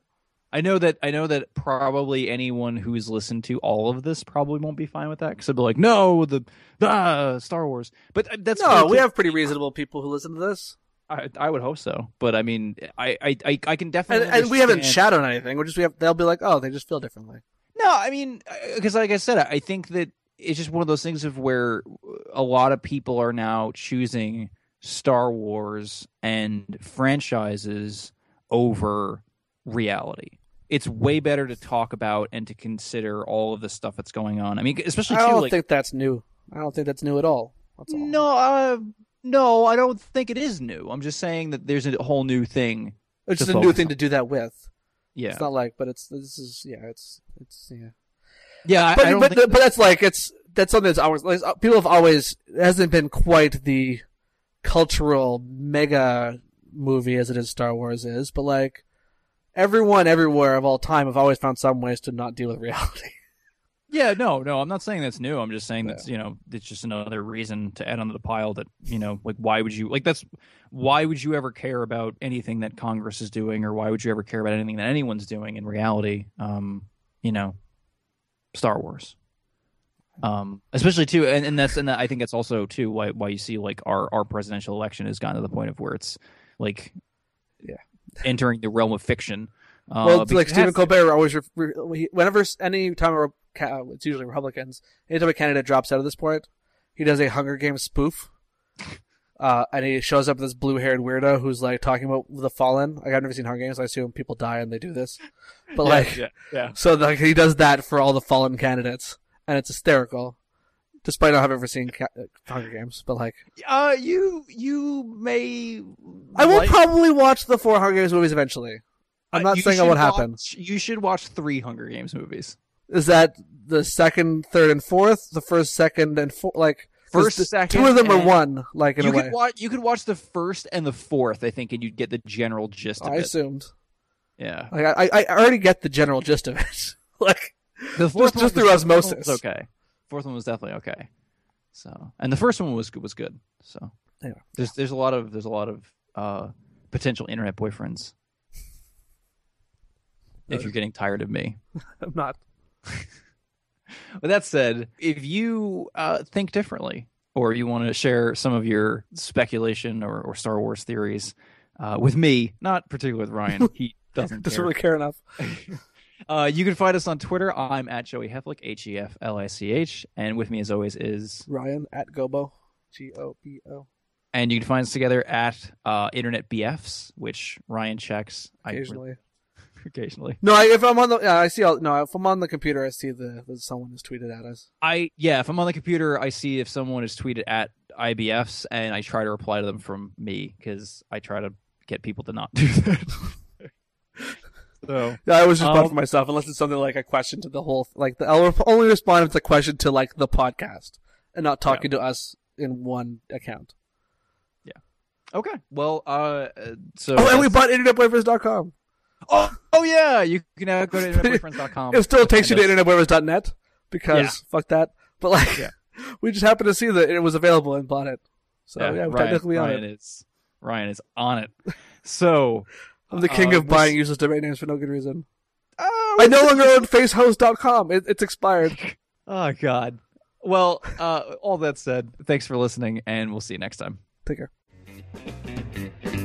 I know that I know that probably anyone who's listened to all of this probably won't be fine with that because they'll be like, "No, the ah, Star Wars." But uh, that's no, we have pretty reasonable people who listen to this, I, I would hope so, but I mean, I I I, can definitely and we haven't shadowed anything. We're just we have. They'll be like, oh, they just feel differently. No, I mean, because like I said, I think that it's just one of those things of where a lot of people are now choosing Star Wars and franchises over reality. It's way better to talk about and to consider all of the stuff that's going on. I mean, especially I don't like think that's new. I don't think that's new at all. All. no, uh, no, I don't think it is new. I'm just saying that there's a whole new thing. it's just a new thing on. to do that with. Yeah, It's not like, but it's this is yeah, it's it's yeah. yeah, but I don't but, but that's like it's that's something that's always like, uh, people have always it hasn't been quite the cultural mega movie as it is Star Wars is, but like everyone everywhere of all time have always found some ways to not deal with reality. [laughs] Yeah, no, no, I'm not saying that's new. I'm just saying that's you know it's just another reason to add onto the pile that you know like why would you like that's why would you ever care about anything that Congress is doing or why would you ever care about anything that anyone's doing in reality? Um, you know, Star Wars. Um, especially too, and, and that's and I think that's also too why why you see like our our presidential election has gotten to the point of where it's like. Entering the realm of fiction. Uh, well, like Stephen. Colbert always, re- whenever any time a, it's usually Republicans, anytime a candidate drops out of this point, he does a Hunger Games spoof. Uh, and he shows up this blue-haired weirdo who's like talking about the fallen. Like I've never seen Hunger Games. I assume people die and they do this, but Yeah, like, yeah, yeah. so like he does that for all the fallen candidates, and it's hysterical. Despite not having ever seen ca- uh, Hunger Games, but like, Uh, you you may. I will like- probably watch the four Hunger Games movies eventually. I'm Uh, not you saying it should won't happen. You should watch three Hunger Games movies. Is that the second, third, and fourth? The first, second, and four? Like First, the- second, two of them are one. Like in You a way, could watch. You could watch the first and the fourth, I think, and you'd get the general gist of I it. assumed. Yeah, Like I, I, I already get the general gist of it. [laughs] like the fourth just one through fourth osmosis. okay. Fourth one was definitely okay. So, and the first one was was good. So, Yeah. there's there's a lot of there's a lot of uh, potential internet boyfriends. If you're getting tired of me. [laughs] I'm not. [laughs] With that said, if you uh, think differently or you want to share some of your speculation or, or Star Wars theories uh, with me, not particularly with Ryan, [laughs] he doesn't Doesn't care. really care enough. Uh, you can find us on Twitter. I'm at Joey Heflich, H E F L I C H, and with me as always is, Ryan at Gobo, G O B O. and you can find us together at uh, Internet BFs, which Ryan checks I- Occasionally. [laughs] occasionally. No, I, if I'm on the, yeah, I see. All, no, if I'm on the computer, I see the, the someone has tweeted at us. I yeah, if I'm on the computer, I see if someone is tweeted at IBFs, and I try to reply to them from me because I try to get people to not [laughs] do that. So Yeah, I always respond Um, for myself unless it's something like a question to the whole. Like the, I'll only respond if it's a question to like the podcast and not talking to us in one account. Yeah. Okay, well, uh, so Oh, and we bought internetboyfriends.com. oh, oh yeah, you can now go to [laughs] internetboyfriends.com. It still takes you to internetboyfriends.net because Yeah. fuck that. But like, Yeah. [laughs] we just happened to see that it was available and bought it. So yeah, Yeah, we're Ryan, technically on Ryan it. is Ryan is on it. So I'm the king uh, of buying useless domain names for no good reason. oh, I no longer own facehost.com. It, it's expired. [laughs] oh god. Well, uh, all that said, thanks for listening, and we'll see you next time. Take care.